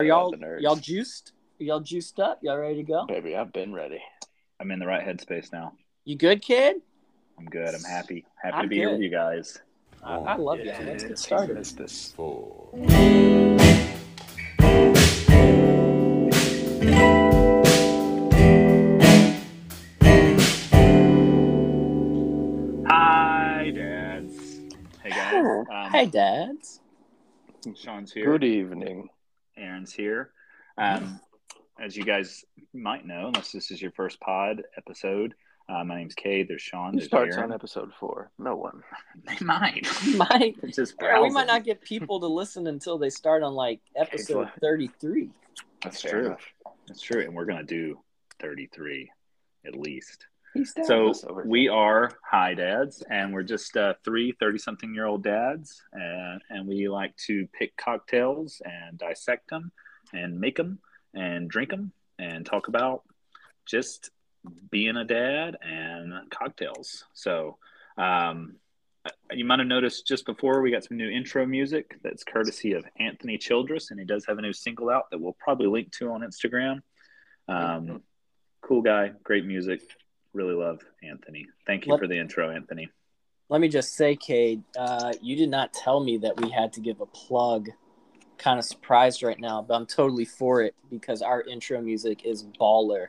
Are y'all y'all juiced? Y'all juiced up? Y'all ready to go? Baby, I've been ready. I'm in the right headspace now. You good, kid? I'm good. I'm happy. Happy I'm to be here with you guys. I, I love Yeah, y'all. Let's get it's- started. It's this. four, Hi, dads. Hey guys. Um, Hey, dads. Sean's here. Good evening. Aaron's here. Um, as you guys might know, unless this is your first pod episode, uh, my name's Kay. There's Sean. Who There's starts Aaron. on episode four? No one. They might. Might They're just or we might not get people to listen until they start on like episode thirty-three. That's Fair true. enough. That's true. And we're gonna do 33 at least. He's down So with us over we are high dads, and we're just uh, three 30 something year old dads, and, and we like to pick cocktails and dissect them and make them and drink them and talk about just being a dad and cocktails. So um, you might have noticed just before we got some new intro music that's courtesy of Anthony Childress, and he does have a new single out that we'll probably link to on Instagram. Um, cool guy, great music. Really love Anthony. Thank you Let- for the intro, Anthony. Let me just say, Cade, uh, you did not tell me that we had to give a plug. Kind of surprised right now, but I'm totally for it because our intro music is baller.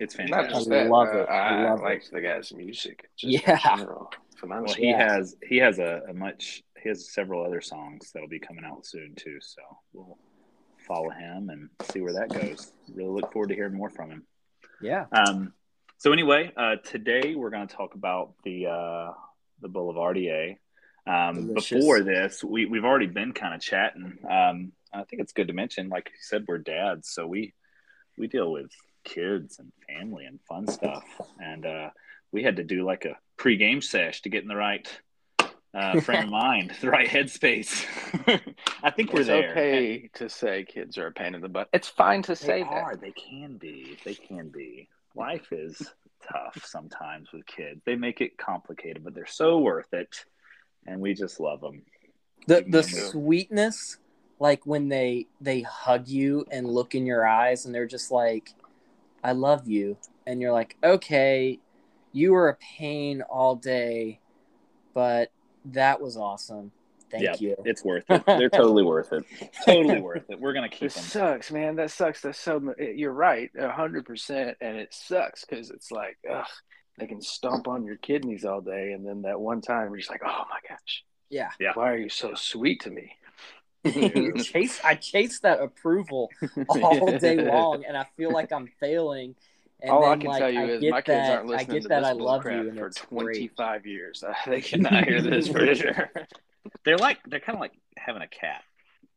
It's fantastic. just I love uh, it. I I love like it. the guy's music. Just Yeah. In general. Phenomenal. Well, he Yeah. has he has a, a much he has several other songs that'll be coming out soon too. So we'll follow him and see where that goes. Really look forward to hearing more from him. Yeah. Um, so anyway, uh, today we're going to talk about the uh, the Boulevardier. Um, before this, we we've already been kind of chatting. Um, I think it's good to mention, like you said, we're dads, so we we deal with kids and family and fun stuff, and uh, we had to do like a pre-game sesh to get in the right uh, frame of mind, the right headspace. I think we're it's there. okay to say kids are a pain in the butt. It's fine to They say are. that. They can be. They can be. Life is tough sometimes with kids. They make it complicated, but they're so worth it, and we just love them. the the sweetness like when they they hug you and look in your eyes and they're just like i love you and you're like okay you were a pain all day but that was awesome thank yeah, you it's worth it. They're totally worth it. Totally worth it. We're gonna keep This them. sucks, man. That sucks. That's so. You're right, a hundred percent, and it sucks because it's like, ugh, they can stomp on your kidneys all day, and then that one time you're just like, oh my gosh, yeah Yeah. why are you so sweet to me? chase i chase that approval all day long and i feel like i'm failing and all I then, can like, tell you I is get my kids that, aren't listening i get to that this i love bullcrap you for it's great 25 years. Uh, they cannot hear this for sure. They're like they're kind of like having a cat.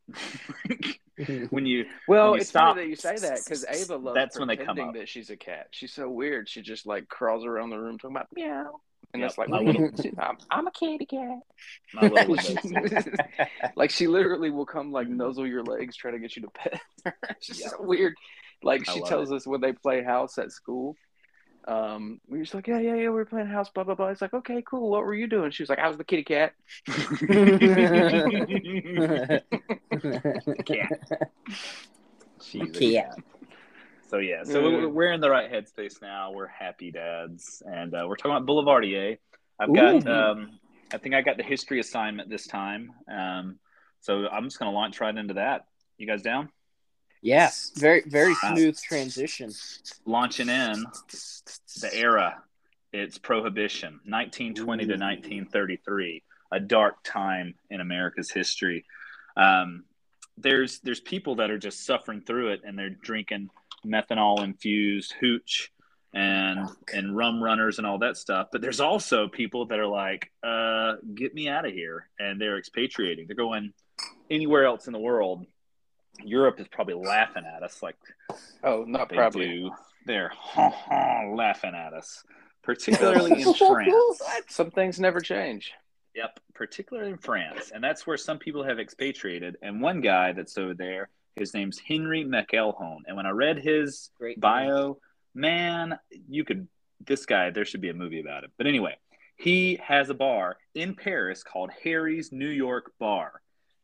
when you Well, When you it's stop- funny that you say that because Ava loves That's when they come up. that she's a cat. She's so weird. She just like crawls around the room talking about meow, and Yep, that's like my little- I'm, I'm a kitty cat. my little does too. like she literally will come like nuzzle your legs, try to get you to pet her. It's just so weird. Like I she tells us when they play house at school. Um, we were just like, yeah, yeah, yeah, we were playing house, blah blah blah. It's like, okay, cool. What were you doing? She was like, I was the kitty cat. cat. She's a Cat. cat. So yeah, so Yeah. we're- we're in the right headspace now. We're happy dads, and uh, we're talking about Boulevardier. I've got, um, I think I got the history assignment this time. Um, so I'm just going to launch right into that. You guys down? Yes very very Wow. smooth transition Launching in the era. It's Prohibition, 1920 to 1933, a dark time in America's history. Um, there's there's people that are just suffering through it, and they're drinking methanol infused hooch and and rum runners and all that stuff. But there's also people that are like, uh, "Get me out of here," and they're expatriating. They're going anywhere else in the world. Europe is probably laughing at us like Oh, not they probably. do. They're laughing at us, particularly in France. Some things never change. Yep, particularly in France, and that's where some people have expatriated. And one guy that's over there, his name's Henry McElhone. And when I read his Great bio, man, you could. This guy, there should be a movie about it. But anyway, he has a bar in Paris called Harry's New York Bar.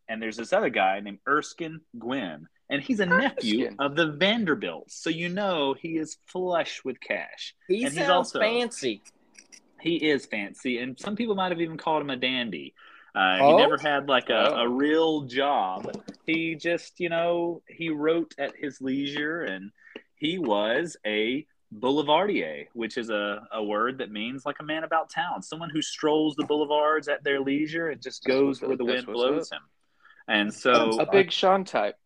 And there's this other guy named Erskine Gwynne, and he's a nephew of the Vanderbilts, so you know he is flush with cash. He And he's sounds also- fancy. He is fancy, and some people might have even called him a dandy. Uh, Oh? He never had like a, Oh. a real job. He just, you know, he wrote at his leisure, and he was a boulevardier, which is a, a word that means like a man about town, someone who strolls the boulevards at their leisure and just goes where the wind blows him. And so, a big Sean type.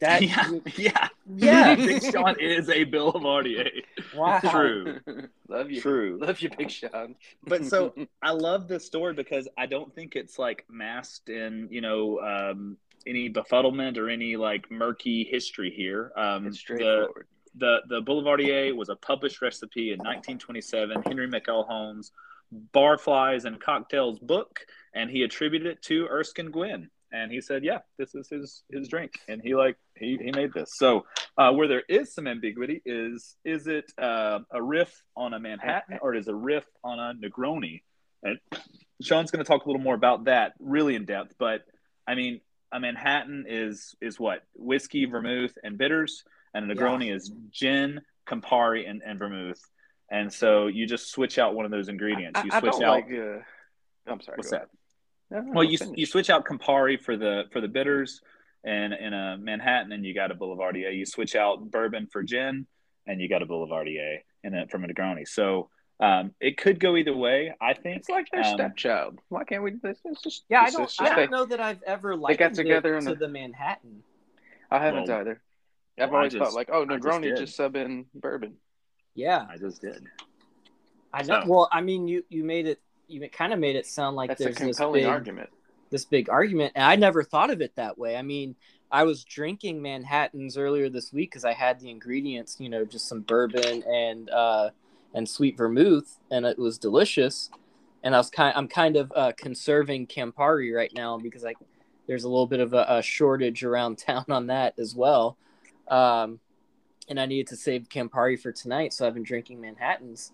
That yeah, yeah, yeah. Big Sean is a Bill boulevardier. wow. True. Love you. True. Love you, Big Sean. But so I love this story because I don't think it's like masked in, you know, um, any befuddlement or any like murky history here. Um, it's the, straightforward. the the Boulevardier was a published recipe in 1927. Henry McElhone's Barflies and Cocktails book, and he attributed it to Erskine Gwynne. And he said, "Yeah, this is his his drink," and he like he, he made this. So uh, where there is some ambiguity is is it uh, a riff on a Manhattan or is it a riff on a Negroni? And Sean's going to talk a little more about that really in depth. But I mean, a Manhattan is is what whiskey, vermouth, and bitters, and a Negroni is gin, Campari, and, and vermouth. And so you just switch out one of those ingredients. You I switch don't out. like. Uh, I'm sorry. what's that? ahead. No, no, Well, you finish. you switch out Campari for the for the bitters, and in a Manhattan, and you got a Boulevardier. You switch out bourbon for gin, and you got a Boulevardier, and then from a Negroni. So um, it could go either way. I think It's like their Um, stepchild. Why can't we? It's it's just Yeah, I don't. just- I don't they- know that I've ever got likened together it to a- the Manhattan. I haven't Well, either. I've well, I always thought like, oh, I just Negroni just, sub in bourbon. Yeah, I just did. I know. So- Well, I mean, you you made it. You kind of made it sound like That's a there's this compelling big, argument. this big argument, and I never thought of it that way. I mean, I was drinking Manhattans earlier this week because I had the ingredients, you know, just some bourbon and uh, and sweet vermouth, and it was delicious. And I was kind, I'm kind of uh, conserving Campari right now because I there's a little bit of a, a shortage around town on that as well. Um, and I needed to save Campari for tonight, so I've been drinking Manhattans.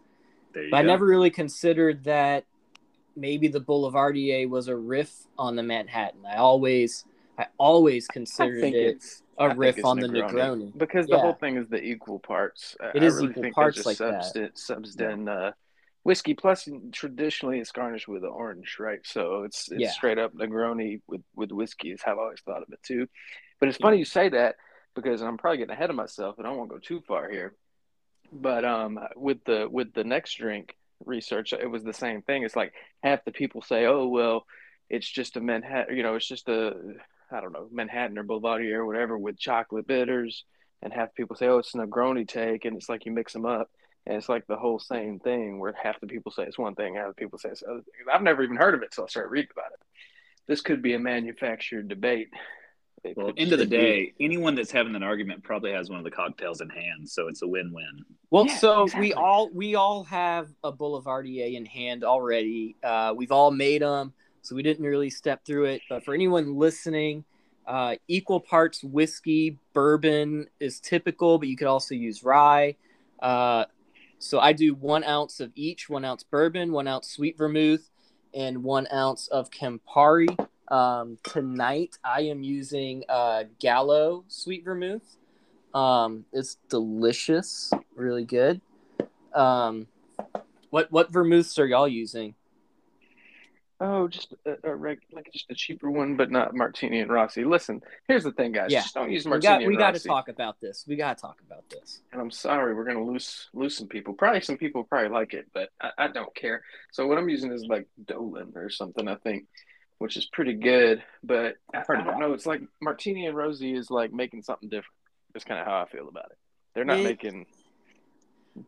There you I never really considered that maybe the Boulevardier was a riff on the Manhattan. I always, I always considered think it a I riff on the Negroni. because the whole thing is the equal parts. I- It I is really equal think parts like just that. substance, substance uh, whiskey. Plus, traditionally, it's garnished with an orange, right? So it's it's Yeah. straight up Negroni with with whiskey. Is how I always thought of it too. But it's funny you say that because I'm probably getting ahead of myself, and I won't go too far here. But um, with the with the next drink research, it was the same thing. It's like half the people say, "Oh well, it's just a Manhattan," you know, it's just a I don't know Manhattan or Boulevardier or whatever with chocolate bitters, and half people say, "Oh, it's Negroni take," and it's like you mix them up, and it's like the whole same thing where half the people say it's one thing, half the people say it's other thing. I've never even heard of it, so I started reading about it. This could be a manufactured debate. It Well, end of the just be- day, anyone that's having an argument probably has one of the cocktails in hand, so it's a win-win. Well, Yeah, so exactly. we all we all have a Boulevardier in hand already. Uh, we've all made them, so we didn't really step through it. But for anyone listening, uh, equal parts whiskey, bourbon is typical, but you could also use rye. Uh, so I do one ounce of each: one ounce bourbon, one ounce sweet vermouth, and one ounce of Campari. Um, tonight I am using uh, Gallo sweet vermouth. Um, it's delicious, really good. Um, what what vermouths are y'all using? Oh, just a, a reg, like just a cheaper one, but not Martini and Rossi. Listen, here's the thing, guys. Yeah. Just don't use We Martini got and we got to talk about this. We got to talk about this. And I'm sorry, we're gonna lose lose some people. Probably some people probably like it, but I, I don't care. So what I'm using is like Dolin or something, I think, which is pretty good. But I, I've heard I of don't know. It's like Martini and Rosie is like making something different. That's kind of how I feel about it. They're not It- making.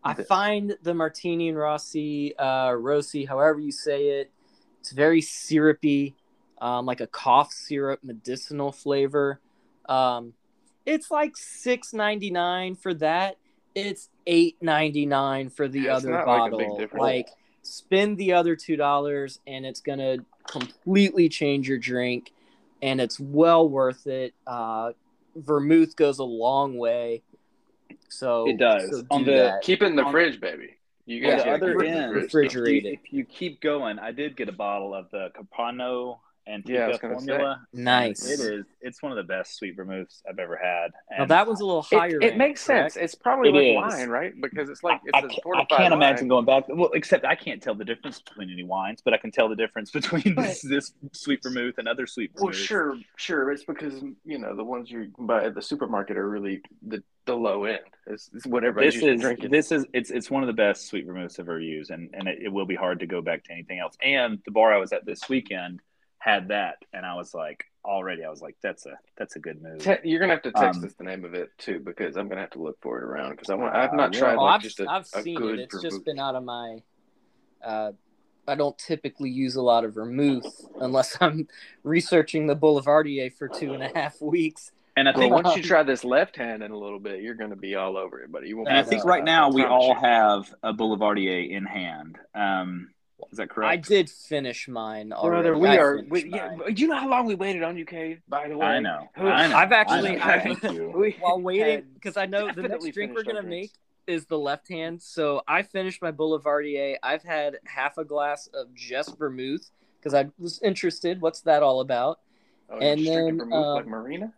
I the- find the Martini and Rossi, uh, Rossi, however you say it, it's very syrupy, um, like a cough syrup medicinal flavor. Um, it's like six ninety nine for that. It's eight ninety nine for the Yeah, other not like bottle. Like, spend the other two dollars, and it's gonna completely change your drink, and it's well worth it. Uh, vermouth goes a long way. So It does. so On the- that. Keep it in the On- fridge, baby. You On guys the other it end, refrigerated. If you, if you keep going, I did get a bottle of the Carpano Antica Yeah, I was gonna formula. Nice. It is. It's one of the best sweet vermouths I've ever had. Now that one's a little higher. it end, makes correct? sense. It's probably It like is. wine, right? Because it's like it's I, a can't, I can't wine. imagine going back. Well, except I can't tell the difference between any wines, but I can tell the difference between But- this, this sweet vermouth and other sweet Vermouths. Well, vermouths. sure, sure. It's because you know the ones you buy at the supermarket are really the, the low end. It's, it's what everybody's This is drinking. this is it's it's one of the best sweet vermouths I've ever used, and and it, it will be hard to go back to anything else. And the bar I was at this weekend had that, and I was like, already, I was like, that's a that's a good move. Te- you're gonna have to text Um, us the name of it too, because I'm gonna have to look for it around. Because I want. I've Uh, not well, tried Oh, like I've, just a, I've a seen good it. It's vermouth. just been out of my. Uh, I don't typically use a lot of vermouth unless I'm researching the Boulevardier for two and a half weeks. And I think Well, think once you try this left hand in a little bit, you're gonna be all over it, buddy. You won't. and I think right now we all have a Boulevardier in hand. Um, is that correct? I did finish mine already. Brother, we I are. finished We, yeah, mine. but you know how long we waited on you, Cade? By the way, I know. I know. I've actually- I know. I- Thank you. While waiting, because I know the next drink we're gonna make is the left hand. So I finished my Boulevardier. I've had half a glass of just vermouth because I was interested. What's that all about? Oh, and then, vermouth like um, Marina.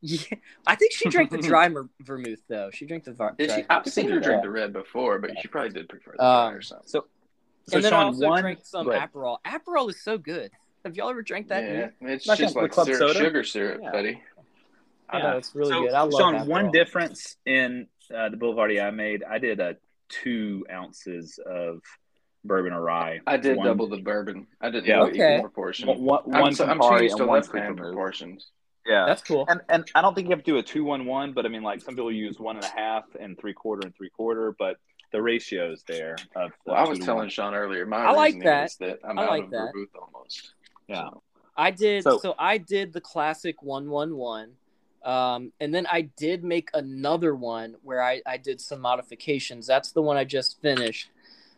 Yeah, I think she drank the dry mer- vermouth though. She drank the var- Did dry she? I've seen her drink the red before, but she probably did prefer the Um, dry or something. So, so and then Sean, also one, drank some go ahead. Aperol. Aperol is so good. Have y'all ever drank that? yeah, neat? it's Like just like club syrup, soda? sugar syrup, Yeah. buddy. I know it's really So, good. I love Sean, Aperol. one difference in uh, the Boulevardier I made, I did a two ounces of bourbon or rye. I did One- double the bourbon. I did Yeah. the Okay. equal proportion. One, one, I'm, one so, I'm Campari to and one left hand proportions. Yeah, That's cool. and and I don't think you have to do a two one one, but I mean, like some people use one and a half and three quarter and three quarter, but the ratios there. Of Well, I was telling. Sean earlier. My I like reasoning that. is that I'm I out like of that. vermouth almost. Yeah. So, I did so, So- I did the classic one one one. Um, and then I did make another one where I, I did some modifications. That's the one I just finished.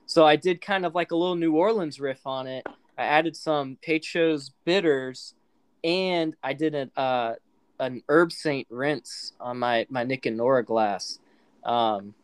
So I did kind of like a little New Orleans riff on it. I added some Peychaud's bitters, and I did an uh, an Herbsaint rinse on my my Nick and Nora glass. Um,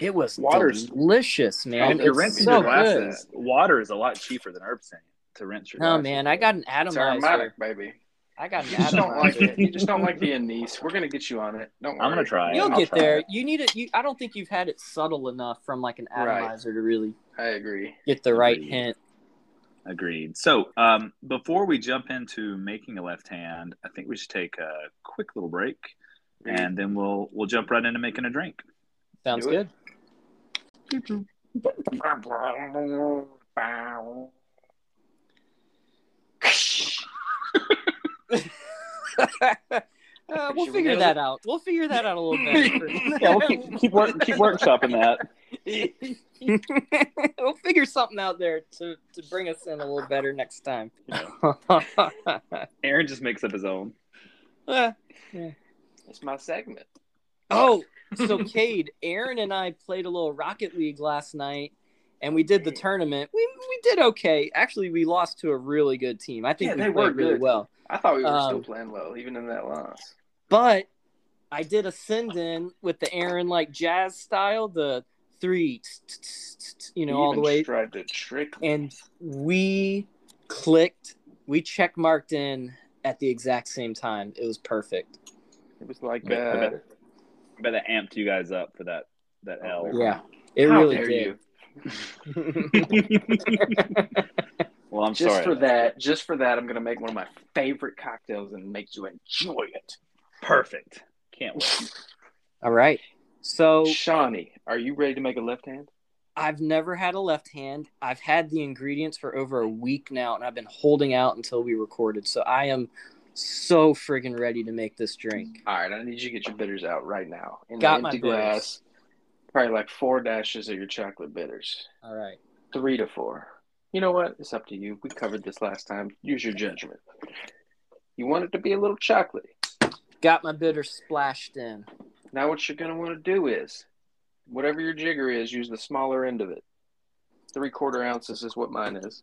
it was Water's- delicious, man. And if you're It's rinsing so your good. glasses, water is a lot cheaper than Herbsaint to rinse your No glasses. man, I got an it's atomizer. aromatic, baby. I got an You just don't like it. You just don't like the anise. We're gonna get you on it. Don't worry. I'm gonna try it. You'll I'll get there. it. You need it. You, I don't think you've had it subtle enough from like an Right. atomizer to really I agree. get the right hint. Agreed. So, um, before we jump into making a left hand, I think we should take a quick little break, and then we'll we'll jump right into making a drink. Sounds Do good. Uh, we'll Should we figure nail that out. We'll figure that out a little bit. Yeah, we'll keep keep, work, keep workshopping that. we'll figure something out there to, to bring us in a little better next time. Aaron just makes up his own. Uh, It's my segment. Oh, so Cade, Aaron and I played a little Rocket League last night, and we did the tournament. We we did okay. Actually, we lost to a really good team. I think Yeah, we they played were really well. I thought we were still Um, playing well, even in that loss. But I did a send in with the Aaron like jazz style, the three, you know, all the way, tried to trick and we clicked. We check marked in at the exact same time. It was perfect. It was like, I bet, I uh, bet, I bet that amped you guys up for that that oh, L. Yeah, it how really dare did. Well, I'm just sorry. for that, just for that, I'm gonna make one of my favorite cocktails and make you enjoy it. Perfect. Can't wait. all right. So Shawnee, are you ready to make a left hand? I've never had a left hand. I've had the ingredients for over a week now, and I've been holding out until we recorded. So I am so friggin' ready to make this drink. All right, I need you to get your bitters out right now. In Got my bitters. glass, probably like four dashes of your chocolate bitters. All right. Three to four. You know what? It's up to you. We covered this last time. Use your judgment. You want it to be a little chocolatey. Got my bitter splashed in. Now, what you're going to want to do is, whatever your jigger is, use the smaller end of it. Three quarter ounces is what mine is.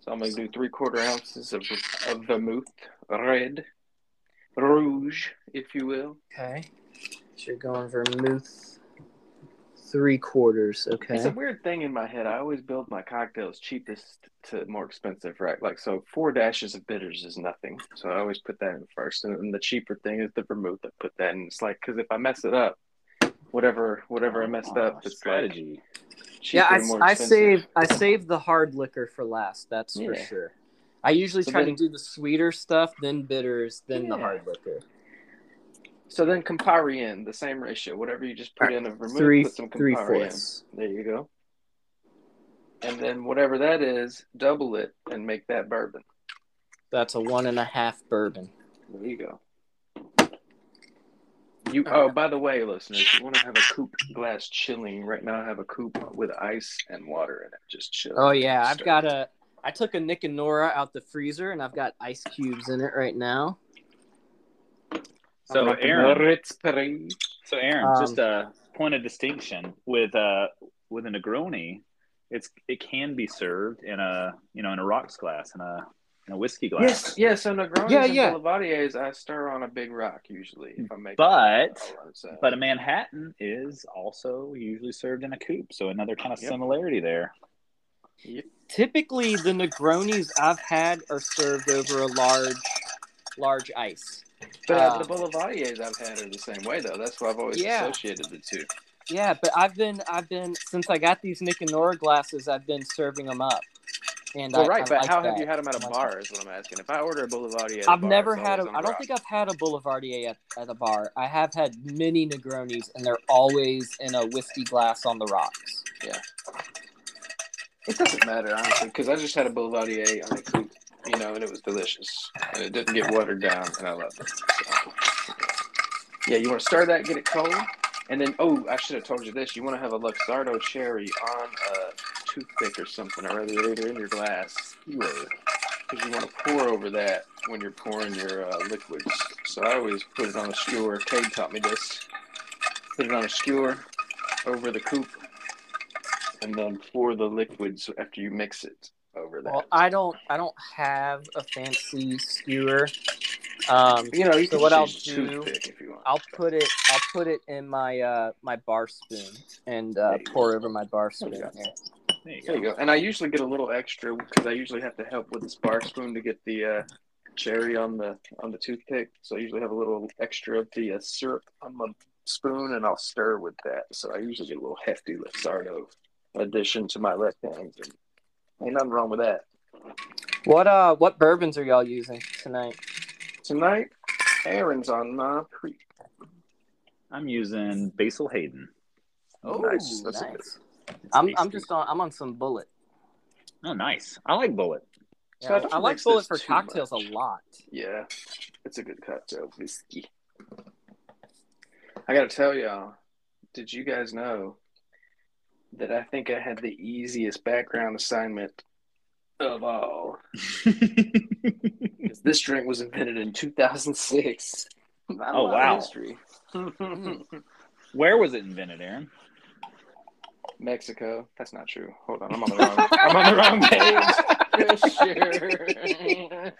So I'm going to do three quarter ounces of, of vermouth, red, rouge, if you will. Okay. So you're going vermouth. three quarters. Okay. It's a weird thing in my head. I always build my cocktails cheapest to more expensive, right? Like so, four dashes of bitters is nothing. So I always put that in first, and, and the cheaper thing is the vermouth. I put that in. It's like because if I mess it up, whatever whatever I messed up, Oh, it's strategy. like yeah, I, I save I save the hard liquor for last. That's for sure. I usually So try then- to do the sweeter stuff, then bitters, then the hard liquor. So then Campari in the same ratio. Whatever you just put in a vermouth, Three put some three Campari in. There you go. And then whatever that is, double it and make that bourbon. That's a one and a half bourbon. There you go. You oh, by the way, listeners, you want to have a coupe glass chilling right now? I have a coupe with ice and water in it, just chilling. Oh yeah, I've got a. I took a Nick and Nora out the freezer, and I've got ice cubes in it right now. So Aaron, so Aaron, Um, just a point of distinction with uh with a Negroni, it's it can be served in a you know in a rocks glass in a in a whiskey glass. Yes, yes. So Negronis Yeah, and yeah. Boulevardiers, I stir on a big rock usually if I'm making. But- So- But a Manhattan is also usually served in a coupe, so another kind of Yep. similarity there. Typically, the Negronis I've had are served over a large, large ice. But Uh, the Boulevardiers I've had are the same way though. That's why I've always Yeah. associated the two. Yeah, but I've been, I've been since I got these Nick and Nora glasses, I've been serving them up. And Well, I, right, I but like how that. have you had them at a bar? Is what I'm asking. If I order a Boulevardier, at a I've bar, never had a. I don't think I've had a Boulevardier at, at a bar. I have had many Negronis, and they're always in a whiskey glass on the rocks. Yeah, it doesn't matter honestly, because I just had a Boulevardier on a coupe, you know, and it was delicious, and it didn't get watered down, and I loved it. So, yeah, you want to stir that, get it cold, and then oh, I should have told you this. You want to have a Luxardo cherry on a toothpick or something, or rather, either in your glass, skewer. because you want to pour over that when you're pouring your uh, liquids. So I always put it on a skewer. Cade taught me this. Put it on a skewer over the coupe and then pour the liquids after you mix it over that. Well, I don't. I don't have a fancy skewer. Um, you know, you so what I'll do- if you want. I'll put it. I'll put it in my uh, my bar spoon and uh, pour over my bar spoon. You go. here. There you There you go. And I usually get a little extra because I usually have to help with the spark spoon to get the uh, cherry on the on the toothpick. So I usually have a little extra of the uh, syrup on my spoon, and I'll stir with that. So I usually get a little hefty Luxardo addition to my left hand. And ain't nothing wrong with that. What uh? What bourbons are y'all using tonight? Tonight, Aaron's on uh, Creek. I'm using Basil Hayden. Oh, nice. That's a good nice. I'm I'm just on. I'm on some Bulleit. Oh, nice. I like Bulleit. So I I like mix Bulleit for cocktails much. a lot. Yeah, it's a good cocktail whiskey. I got to tell y'all, did you guys know that I think I had the easiest background assignment of all? 'Cause this drink was invented in 2006. Not Oh, wow. History. Where was it invented, Aaron? Mexico. That's not true. Hold on, I'm on the wrong. I'm on the wrong page. For sure.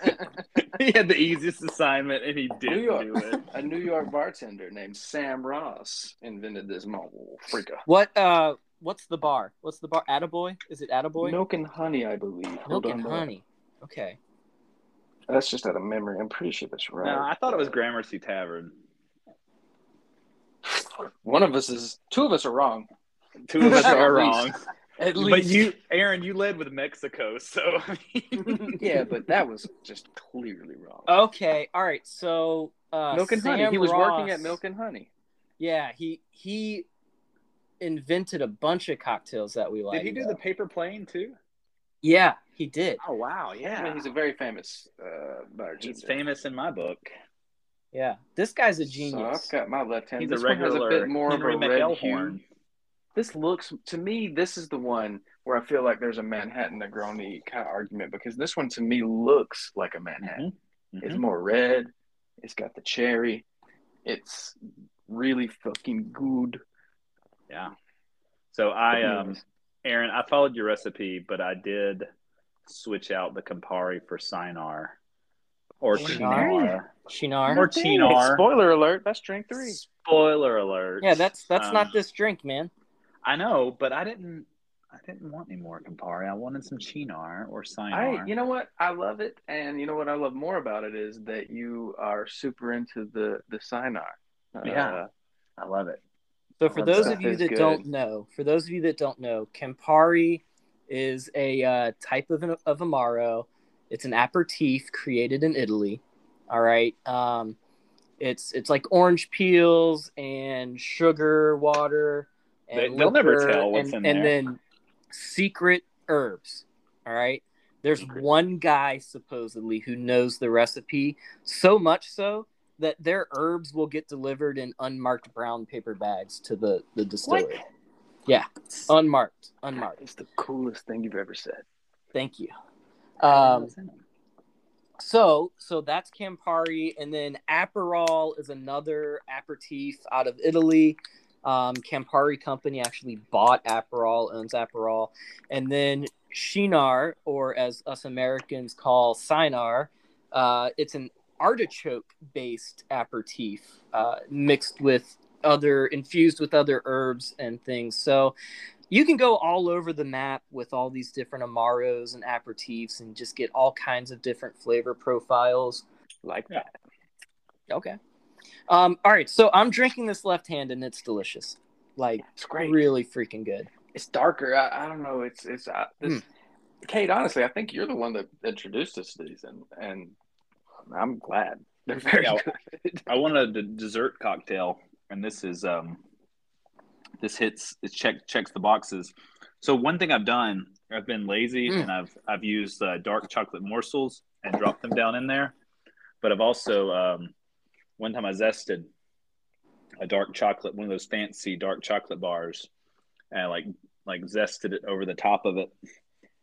he had the easiest assignment and he New didn't York. do it. A New York bartender named Sam Ross invented this mobile freaka. What uh? What's the bar? What's the bar? Attaboy? Is it Attaboy? Milk and honey, I believe. Milk on and though. honey. Okay. That's just out of memory. I'm pretty sure that's right. No, I thought it was Gramercy Tavern. One of us is. Two of us are wrong. Two of us are wrong. At But you, Aaron, you led with Mexico, so I mean, yeah, but that was just clearly wrong. Okay. All right. So uh, Milk and honey. He was working at Milk and Honey. Yeah. He he invented a bunch of cocktails that we like. did he do the paper plane too? Yeah, he did. Oh wow, I yeah. mean, he's a very famous uh, bartender. He's famous in my book. Yeah. This guy's a So genius. I've got my left hand. He's this a one has a bit more Henry of a red hue. McElhone. This looks to me. This is the one where I feel like there's a Manhattan Negroni kind of argument because this one to me looks like a Manhattan. Mhm. It's more red. It's got the cherry. It's really fucking good. Yeah. So I, um, Aaron, I followed your recipe, but I did switch out the Campari for Sinar or Cynar? Chinar. Shinar. Or Chinar. Spoiler alert! That's drink three. Spoiler alert. Yeah, that's that's Um, not this drink, man. I know, but I didn't. I didn't want any more Campari. I wanted some Chinar or Cynar. I, you know what? I love it, and you know what I love more about it is that you are super into the the Cynar. Yeah. Uh, I love it. So for those of you that good. don't know, for those of you that don't know, Campari is a uh, type of an, of amaro. It's an aperitif created in Italy. All right. Um, it's it's like orange peels and sugar water. And They- they'll never tell what's and, in and there. then secret herbs. All right. There's Secret. one guy supposedly who knows the recipe so much so that their herbs will get delivered in unmarked brown paper bags to the the distillery. Yeah, unmarked, unmarked. It's the coolest thing you've ever said. Thank you. Um, so so that's Campari, and then Aperol is another aperitif out of Italy. Um, Campari Company actually bought Aperol, owns Aperol, and then Shinar, or as us Americans call Cynar, uh, it's an artichoke-based aperitif uh, mixed with other infused with other herbs and things. So you can go all over the map with all these different amaros and aperitifs and just get all kinds of different flavor profiles. Like Yeah. that. Okay. Um, all right, so I'm drinking this left hand and it's delicious. Like It's great. really freaking good. It's darker. I, I don't know. It's it's uh, this. Hmm. Kate, honestly, I think you're the one that introduced us to these, and and I'm glad they're very Yeah. good. I wanted a dessert cocktail, and this is um, this hits it check checks the boxes. So one thing I've done, I've been lazy Mm. and I've I've used uh, dark chocolate morsels and dropped them down in there, but I've also um, one time I zested a dark chocolate, one of those fancy dark chocolate bars, and I like like zested it over the top of it.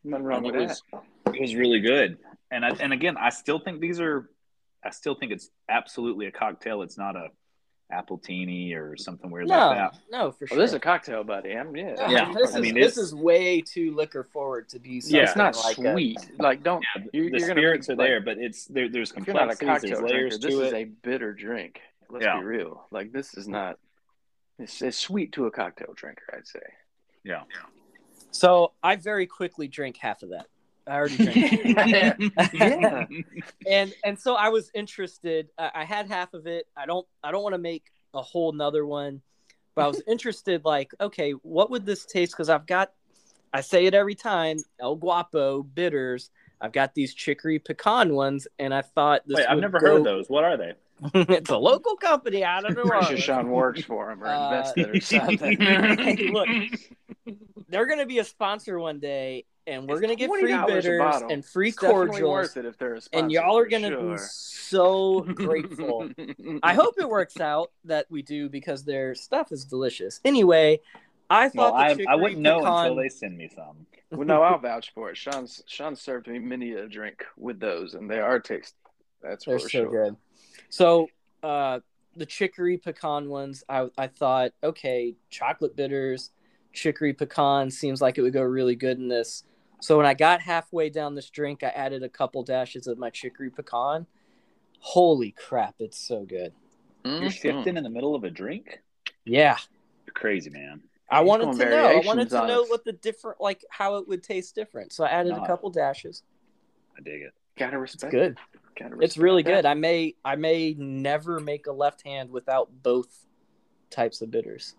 Nothing wrong And with it that. was it was really good. And I, and again, I still think these are. I still think it's absolutely a cocktail. It's not a appletini or something weird No, like that. no, for Well, sure. this is a cocktail, buddy. I'm yeah. Yeah, Yeah, this I is mean, this is way too liquor forward to be. Yeah, it's not something like a- sweet. like don't. Yeah, the, You're- the you're gonna spirits make, are like- there, but it's there. There's If you're complexities. cocktail There's layers drinker, this to is a bitter drink. Let's Yeah. be real. Like this is not. It's, it's sweet to a cocktail drinker, I'd say. yeah. So I very quickly drink half of that. I already drank. Yeah. and and so I was interested. I, I had half of it. I don't I don't want to make a whole nother one, but I was interested. Like, okay, what would this taste? Because I've got, I say it every time, El Guapo bitters. I've got these chicory pecan ones, and I thought this. Wait, I've never go- heard those. What are they? it's a local company I don't know. sure Sean works for them or Uh, invested or something. Hey, look, they're gonna be a sponsor one day, and we're It's gonna get free bitters and free It's cordials, worth it if they're a sponsor. and y'all are gonna sure. be so grateful. I hope it works out that we do because their stuff is delicious. Anyway, I Well, thought the I, I wouldn't know pecan, until they send me some. well, no, I'll vouch for it. Sean's Sean served me many a drink with those, and they are tasty. That's they're for so sure. good. So uh, the chicory pecan ones, I I thought okay, chocolate bitters, chicory pecan seems like it would go really good in this. So when I got halfway down this drink, I added a couple dashes of my chicory pecan. Holy crap, it's so good. You're Mhm. shifting in the middle of a drink. Yeah. You're crazy, man. I He's wanted to know. I wanted to know us. what the different, like how it would taste different. So I added a couple dashes. I dig it. Gotta It's respect. good. Gotta It's really that. good. I may, I may never make a left hand without both types of bitters.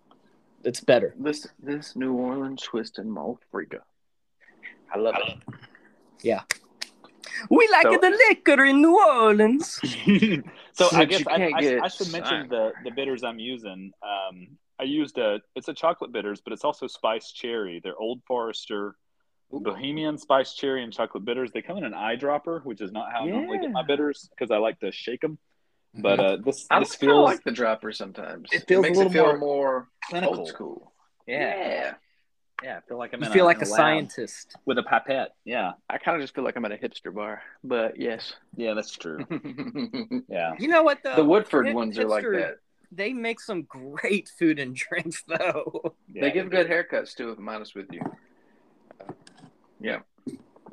It's better. This this New Orleans twisted malt freaka. I love it. Yeah. We like So- the liquor in New Orleans. so I guess I, I, I should mention the, the bitters I'm using. Um, I used a it's a chocolate bitters, but it's also spiced cherry. They're Old Forester Bohemian spiced cherry and chocolate bitters. They come in an eyedropper, which is not how I normally get my bitters because I like to shake them. But uh, this I this feels like the dropper sometimes. It feels a makes little it feel more more clinical. old school. Yeah, yeah. I feel like I'm You in feel a, like in a scientist. with a pipette. Yeah, I kind of just feel like I'm at a hipster bar, but yes. yeah, that's true. Yeah, You know what though? The Woodford Hip- ones are like that. They make some great food and drinks though. yeah they give do. good haircuts too, if I'm honest with you. Yeah,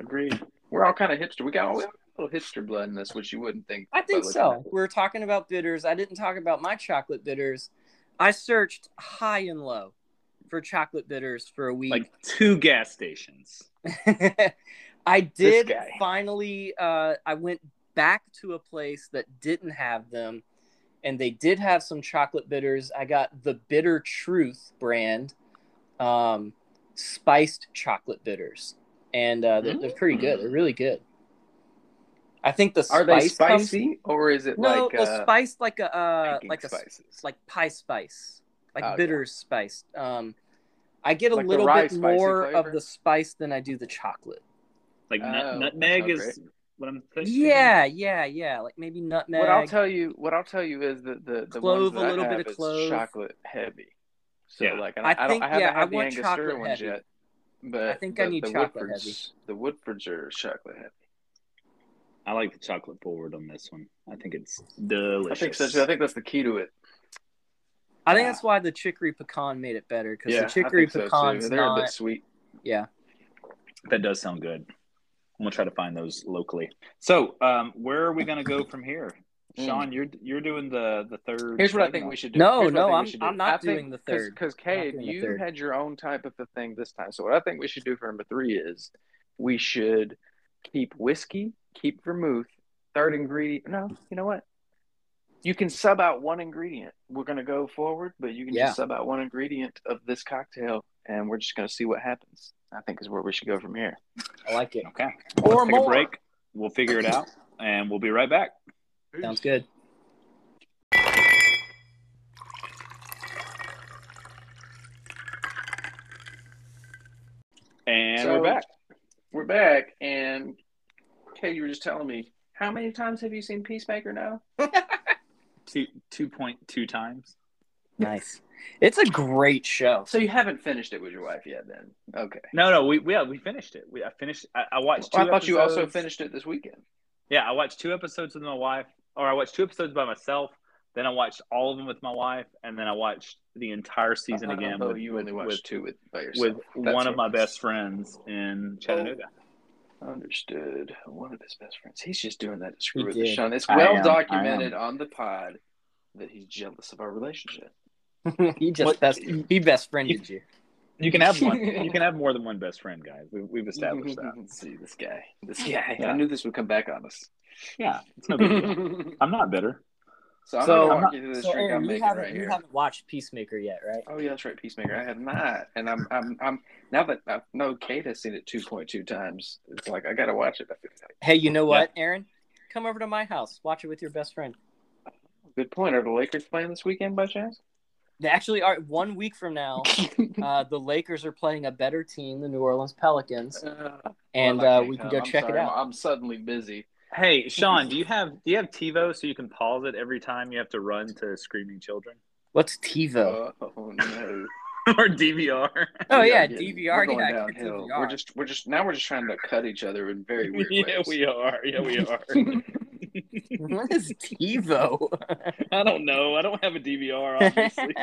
Agreed. we're all kind of hipster. We got all little hipster blood in this, which you wouldn't think. I think so. We were talking about bitters. I didn't talk about my chocolate bitters. I searched high and low. For chocolate bitters for a week. Like two gas stations. I did finally. Uh, I went back to a place that didn't have them, and they did have some chocolate bitters. I got the Bitter Truth brand, um, spiced chocolate bitters, and uh, they're, they're pretty good. They're really good. I think the Are they spice comes- spicy or is it no, like well, uh, spiced like a uh, like a spices? like pie spice, like Oh, yeah. bitter spice. Um, I get a Like little bit more flavor? of the spice than I do the chocolate. Like nut, Oh, nutmeg is sounds what I'm thinking. Yeah, yeah, yeah. Like maybe nutmeg. What I'll tell you, what I'll tell you is that the the Clove, ones that a little I bit of clove. chocolate heavy. So Yeah. like, and I I, I, think- don't, I haven't yeah, I had the want Angostura chocolate ones heavy. yet, but I think I need the chocolate Woodfords, The Woodfords are chocolate heavy. I like the chocolate forward on this one. I think it's delicious. I think so. too. I think that's the key to it. I think that's why the chicory pecan made it better because Yeah, the chicory I think so. They're a bit sweet. Yeah, that does sound good. I'm gonna try to find those locally. So, um, where are we gonna go from here? Mm. Sean, you're you're doing the the third. Here's what I think we should do. No, Here's no, I'm- do. I'm not I think- doing the third. Because I'm Cade, you had your own type of a thing this time. So what I think we should do for number three is we should keep whiskey, keep vermouth, third ingredient. No, you know what? You can sub out one ingredient. We're gonna go forward, but you can Yeah. just sub out one ingredient of this cocktail, and we're just gonna see what happens. I think is where we should go from here. I like it. Okay. Or Let's take more. a break. We'll figure it out, and we'll be right back. Sounds good. And So- we're back. We're back, and Kay, you were just telling me how many times have you seen Peacemaker now? Two two point two times. Nice. It's a great show. So you haven't finished it with your wife yet, then? Okay. No, no, we we, yeah, we finished it. We I finished. I, I watched. Two I thought you also finished it this weekend. Yeah, I watched two episodes with my wife, or I watched two episodes by myself. Then I watched all of them with my wife, and then I watched the entire season again Oh, with, you with, only watched with, two with by with. That's one of my best friends in oh. Chattanooga. Understood. One of his best friends. He's just doing that to screw with Sean. It's well am, documented on the pod that he's jealous of our relationship. he just What- best he best friended you. You can have one. you can have more than one best friend, guys. We, we've established that. Let's See this guy. This guy. Yeah. I knew this would come back on us. Yeah, it's no big deal. I'm not bitter. So I'm So- gonna walk not- you through this So drink Aaron, I'm you making haven't right you here. haven't watched Peacemaker yet, right? Oh yeah, that's right, Peacemaker. I have not, and I'm I'm I'm now that I know Kate has seen it 2.2 times. It's like I gotta watch it. I feel like, Hey, you know what, Aaron? Come over to my house. Watch it with your best friend. good point. Are the Lakers playing this weekend by chance? They actually are one week from now. Uh, the Lakers are playing a better team, the New Orleans Pelicans, Uh, and well, uh, we can go I'm check it out. I'm suddenly busy. Hey, Sean, do you have do you have TiVo so you can pause it every time you have to run to screaming children What's TiVo? Uh, oh no! or DVR? oh We yeah, DVR. We're going yeah, downhill. DVR. We're just we're just now we're just trying to cut each other in very weird yeah, we are. Yeah, we are. what is TiVo? I don't know. I don't have a DVR, obviously.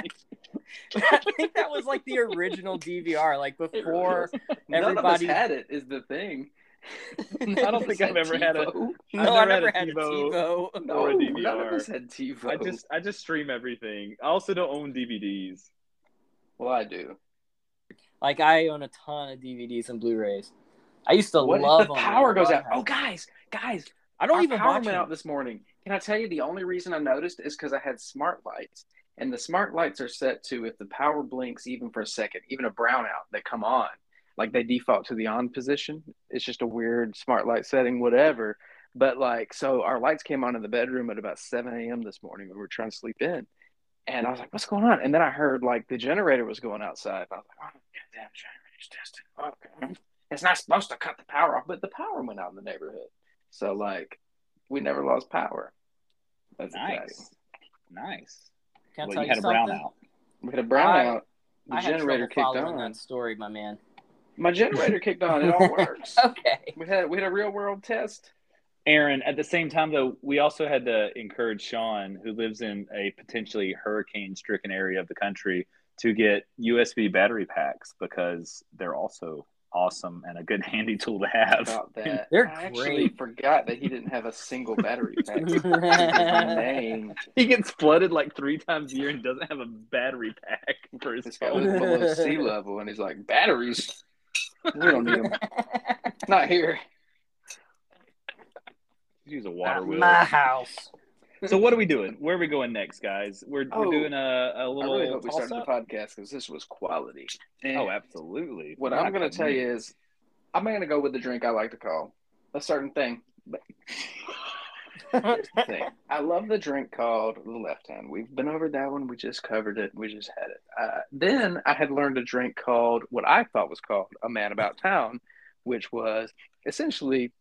I think that was like the original DVR, like before. None of everybody- us had it. Is the thing. I don't think I've ever had a- No, I never never had had a a TiVo. TiVo. No, Or a none of DVR. us had TiVo. I just I just stream everything. I also don't own DVDs. well, I do. Like I own a ton of DVDs and Blu-rays. I used to What love the them. power goes out? Oh, guys, guys, I don't our even power watch went them. out this morning. Can I tell you the only reason I noticed is because I had smart lights, and the smart lights are set to if the power blinks even for a second, even a brownout, they come on. Like they default to the on position. It's just a weird smart light setting, whatever. But like, so our lights came on in the bedroom at about 7 a.m. this morning we were trying to sleep in. And I was like, what's going on? And then I heard like the generator was going outside. I was like, oh, goddamn generator's testing. Okay. It's not supposed to cut the power off, but the power went out in the neighborhood. So like, we never lost power. That's exciting. Nice, nice. Can I Well, tell you you had a brownout. We had a brownout. The I had generator trouble kicked on. that story, my man. My generator kicked on. It all works. Okay. We had we had a real world test. Aaron, at the same time, though, we also had to encourage Sean, who lives in a potentially hurricane stricken area of the country, to get USB battery packs because they're also awesome and a good handy tool to have. That, They're I actually forgot that he didn't have a single battery pack. His name He gets flooded like three times a year and doesn't have a battery pack for his is phone phone. below sea level, and he's like, "Batteries? We don't need them. Not here." Use a water Not wheel. my house. So what are we doing? Where are we going next, guys? We're, Oh, we're doing a little I really hope we started the podcast because this was quality. And Oh, absolutely. what We're I'm going to tell you is, I'm going to go with the drink I like to call a certain thing. But here's the thing. I love the drink called the Left Hand. We've been over that one. We just covered it. We just had it. Uh, then I had learned a drink called what I thought was called a Man About Town, which was essentially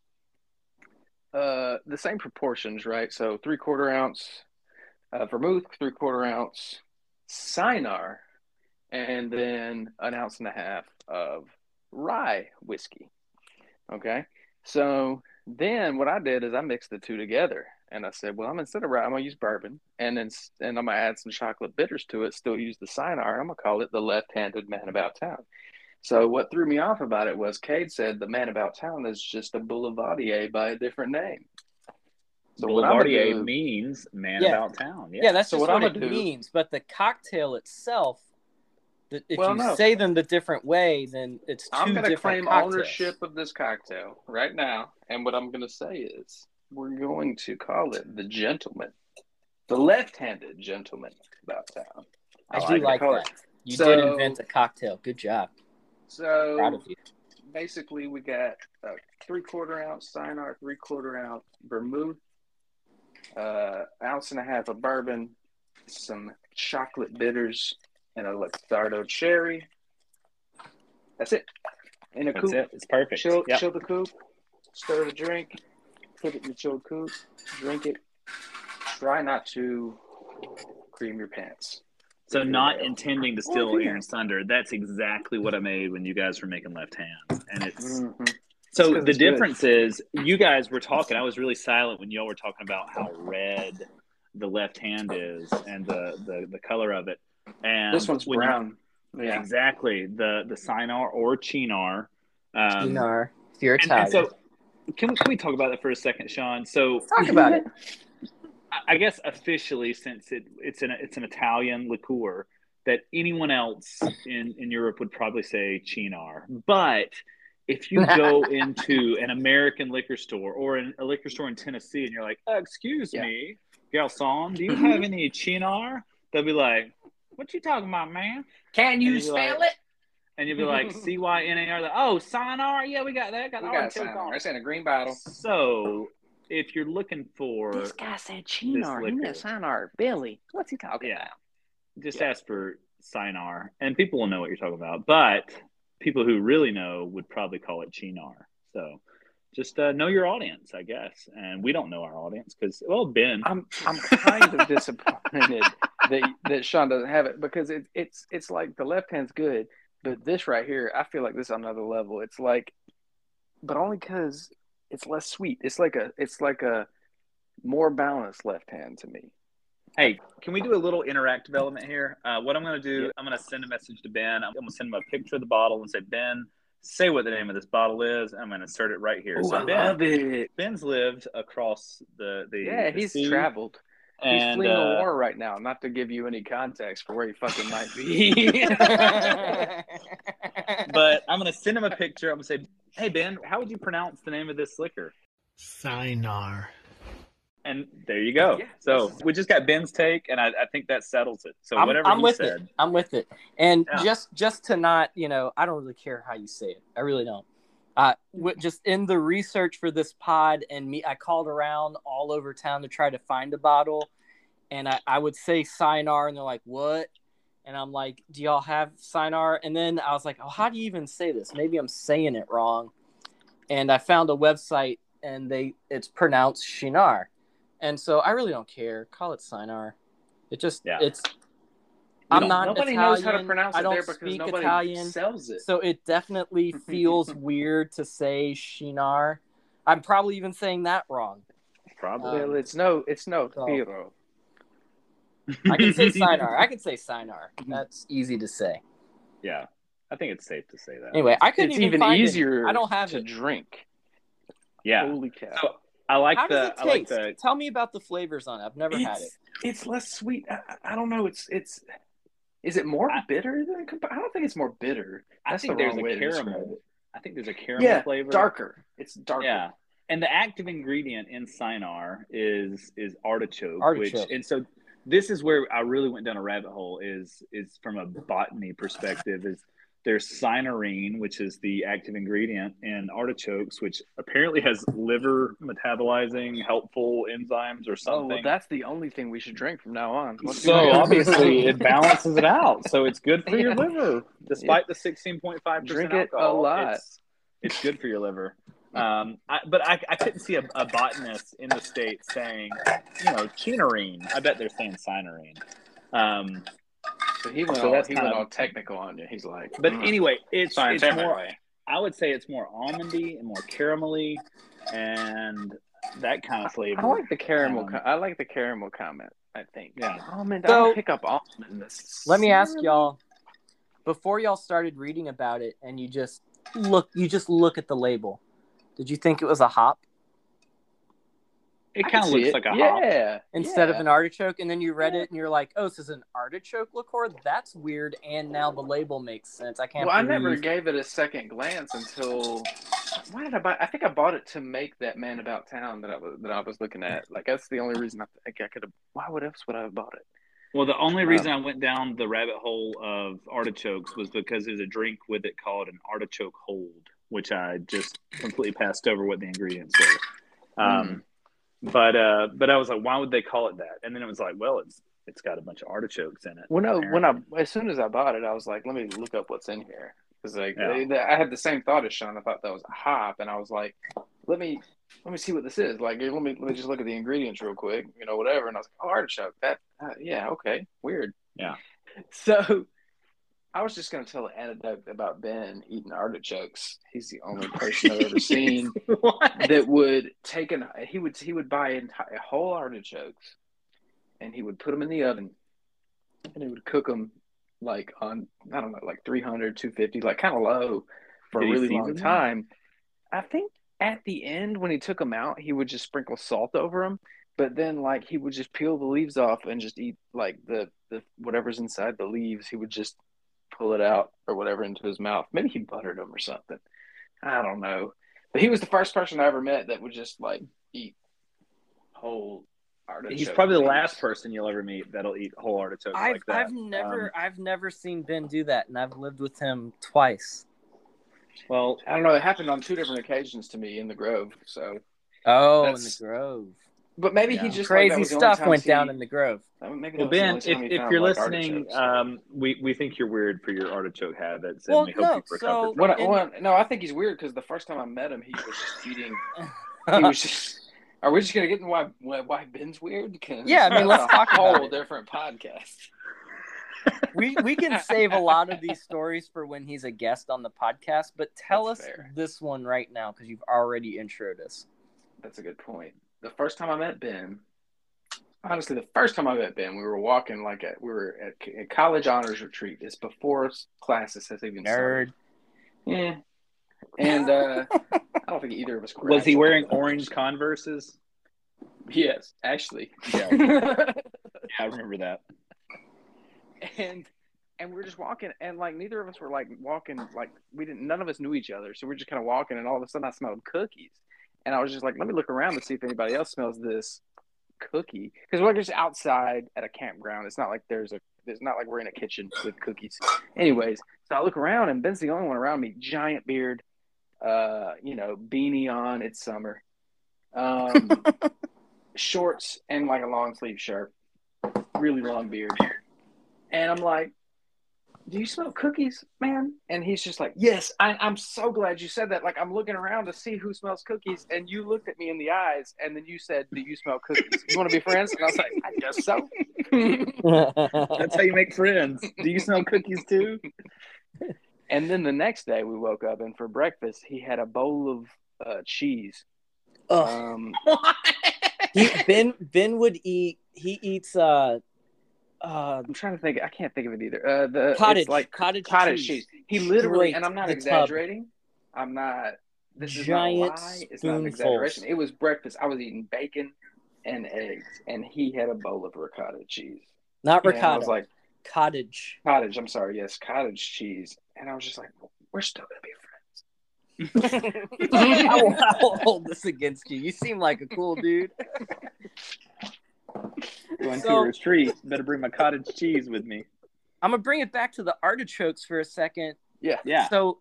uh, the same proportions, right? So three quarter ounce uh, vermouth, three quarter ounce Cynar, and then an ounce and a half of rye whiskey. Okay. So then what I did is I mixed the two together and I said, well, I'm instead of rye, I'm going to use bourbon and then and I'm going to add some chocolate bitters to it, still use the Cynar. I'm going to call it the left handed man about town. So what threw me off about it was Cade said the man about town is just a boulevardier by a different name. So what I'm gonna Boulevardier do- means man Yeah. about town. Yeah. Yeah, that's So just what what, I'ma it do- means. But the cocktail itself, the, if Well, you no. say them the different way, then it's 2 I'm going to different claim cocktails. ownership of this cocktail right now. And what I'm going to say is we're going to call it the gentleman, the left handed gentleman about town. I, I do like like it. that. You So- did invent a cocktail. Good job. So Proud of you. basically, we got a three quarter ounce Cynar, three quarter ounce vermouth, uh, ounce and a half of bourbon, some chocolate bitters, and a Luxardo cherry. That's it. In a That's coupe. it. It's perfect. Chill, Yep. chill the coupe, stir the drink, put it in the chilled coupe, drink it. Try not to cream your pants. So not Yeah. intending to steal yeah. Aaron's thunder. That's exactly what I made when you guys were making left hands, and it's Mhm. so 'cause the it's good. difference is you guys were talking. I was really silent when y'all were talking about how red the left hand is and the the, the color of it. And This one's when you- brown. yeah. exactly the the Cynar or Chinar. Um, Dinar, if you're and- Italian. and so can we, can we talk about that for a second, Sean? So Talk about it. I- I guess officially, since it, it's an it's an Italian liqueur, that anyone else in, in Europe would probably say Chinar. But if you go into an American liquor store or in a liquor store in Tennessee and you're like, uh, "Excuse Yeah. me, Garçon, do you have any Chinar?" They'll be like, "What you talking about, man?" Can you you spell spell it? And you'll be like, "C Y N A R." Like, Oh, Cynar, yeah, we got that. Got We got Orange Coke Cynar. It's in a green bottle. So, if you're looking for This guy said Chinar. He liquor. meant Cynar. Billy. What's he talking Yeah. about? just Yeah. ask for Sinar, and people will know what you're talking about. But people who really know would probably call it Chinar. So just uh, know your audience, I guess. And we don't know our audience because, well, Ben. I'm I'm kind of disappointed that that Sean doesn't have it because it, it's it's like the left hand's good, but this right here, I feel like this is on another level. It's like, but only because it's less sweet. It's like a it's like a more balanced left hand to me. Hey, can we do a little interactive element here? Uh, what I'm going to do, Yeah. I'm going to send a message to Ben. I'm going to send him a picture of the bottle and say, Ben, say what the name of this bottle is. I'm going to insert it right here. Oh, so I Ben, love it. Ben's lived across the the Yeah, the he's sea, traveled. He's and, fleeing uh, a war right now. Not to give you any context for where he fucking might be. but I'm gonna send him a picture. I'm gonna say, "Hey Ben, how would you pronounce the name of this liquor?" Sinar. And there you go. Yeah. So we just got Ben's take, and I, I think that settles it. So I'm, whatever I'm he with said, it. I'm with it. And Yeah. just just to not, you know, I don't really care how you say it. I really don't. Uh, wi- just in the research for this pod, and me, I called around all over town to try to find a bottle, and I, I would say Sinar, and they're like, "What?" And I'm like, "Do y'all have Sinar?" And then I was like, "Oh, how do you even say this? Maybe I'm saying it wrong." And I found a website, and they it's pronounced Shinar, and so I really don't care. Call it Sinar. It just Yeah. it's. I'm don't- nobody Italian. knows how to pronounce I it don't there because speak nobody Italian, sells it. so it definitely feels weird to say Shinar. I'm probably even saying that wrong. probably. well, it's no, it's no So- hero. I can say Sinar. I can say Sinar. Mhm. That's easy to say. yeah. I think it's safe to say that. Anyway, I couldn't It's even even find it. easier I don't have to it. drink. yeah. Holy cow. So I like How the I like the Tell me about the flavors on it. I've never had it. it's, less sweet. I, I- I don't know. It's it's. Is it more I- bitter than? I don't think it's more bitter. I think the there's a caramel. I think there's a caramel Yeah, flavor. darker. It's darker. Yeah. And the active ingredient in Sinar is is artichoke, Artichoke. which and so this is where I really went down a rabbit hole is is from a botany perspective is there's cynarine, which is the active ingredient in artichokes, which apparently has liver metabolizing helpful enzymes or Oh, something. well, that's the only thing we should drink from now on. So obviously it balances it out. So it's good for your liver, despite the sixteen point five Drink percent it a lot. It's, it's good for your liver. Um, I, but I, I couldn't see a, a botanist in the state saying, you know, chinarine. I bet they're saying cynarine. Um, So he went So all, he went of- all technical on you. He's like, but mm, anyway, it's, it's more. I would say it's more almondy and more caramelly, and that kind of flavor. I like the caramel. Um, co- I like the caramel comment. I think. Yeah. Almond. So- I don't pick up almond. Let me ask y'all before y'all started reading about it and you just look you just look at the label. Did you think it was a hop It kind of looks it. like a yeah. hop. instead yeah. of an artichoke and then you read it and you're like, "Oh, this is an artichoke liqueur? That's weird." And now the label makes sense. I can't Well, I never gave it a second glance until. Why did I buy? I think I bought it to make that man about town that I was that I was looking at. Like that's the only reason I think I could have. Why would else would I have bought it? Well, the only Wow. reason I went down the rabbit hole of artichokes was because there's a drink with it called an artichoke hold, which I just completely passed over what the ingredients were. Um, But uh, but I was like, why would they call it that? And then it was like, well, it's it's got a bunch of artichokes in it. Well, no, when. I as soon as I bought it, I was like, let me look up what's in here because like Yeah. they- I had the same thought as Sean. I thought that was a hop, and I was like, let me let me see what this is. Like, let me let me just look at the ingredients real quick, you know, whatever. And I was like, oh, artichoke. That uh, yeah, okay, weird. Yeah. So I was just gonna tell an anecdote about Ben eating artichokes. He's the only person I've ever seen that would take an he would he would buy entire whole artichokes and he would put them in the oven and he would cook them like on I don't know like 300 250 like kind of low for Did a really long them? time I think at the end when he took them out he would just sprinkle salt over them but then like he would just peel the leaves off and just eat like the the whatever's inside the leaves he would just pull it out or whatever into his mouth maybe he buttered them or something I don't know but he was the first person I ever met that would just like eat whole artichoke. He's probably the last person you'll ever meet that'll eat whole artichokes I've like that. I've never Um, I've never seen Ben do that and I've lived with him twice. well, I don't know. It happened on two different occasions to me in the Grove. So, Oh, in the Grove. But maybe Yeah. he just like, that Crazy was stuff time went he- down in the Grove. Maybe well, that was the Ben, if, if you're like, listening, um, we, we think you're weird for your artichoke habits, and Well, we hope no, you've recovered. so- what? I, what no, I think he's weird because the first time I met him, he was just eating. He was just. Are we just gonna get into why why, why Ben's weird? 'Cause Yeah, I mean, let's that's a talk about whole it. different podcast. we we can save a lot of these stories for when he's a guest on the podcast, but tell That's us fair. this one right now because you've already introed us. That's a good point. The first time I met Ben, honestly, the first time I met Ben, we were walking like at we were at a college honors retreat. It's before classes has even started. Nerd. Yeah, and uh, I don't think either of us. Was he wearing orange Converses? Yes, actually. Yeah. Yeah, I remember that. and and we're just walking, and like neither of us were like walking like we didn't. None of us knew each other, so we're just kind of walking, and all of a sudden I smelled cookies, and I was just like, let me look around to see if anybody else smells this cookie because we're just outside at a campground. It's not like there's a. It's not like we're in a kitchen with cookies. Anyways, so I look around, and Ben's the only one around me. Giant beard, uh, you know, beanie on. It's summer. Um, shorts and like a long sleeve shirt, really long beard. And I'm like, Do you smell cookies, man? And he's just like, Yes, I, I'm so glad you said that. Like, I'm looking around to see who smells cookies. And you looked at me in the eyes, and then you said, Do you smell cookies? You want to be friends? And I was like, I guess so. That's how you make friends. Do you smell cookies too? and then the next day we woke up, and for breakfast, he had a bowl of uh, cheese. Ugh. Um, he, ben Ben would eat. He eats uh, Uh, I'm trying to think. I can't think of it either. Uh, the Cottage- it's like cottage cottage cheese. cheese. He literally, and I'm not the tub. exaggerating. I'm not. This is Giant not a lie. It's not an exaggeration. It was breakfast. I was eating bacon and eggs, and he had a bowl of ricotta cheese. not And I was like, cottage. cottage. I'm sorry. Yes, cottage cheese. And I was just like, we're still gonna be friends. I will, I will hold this against you. You seem like a cool dude. Going So- to a retreat. Better bring my cottage cheese with me. I'm gonna bring it back to the artichokes for a second. Yeah. Yeah. So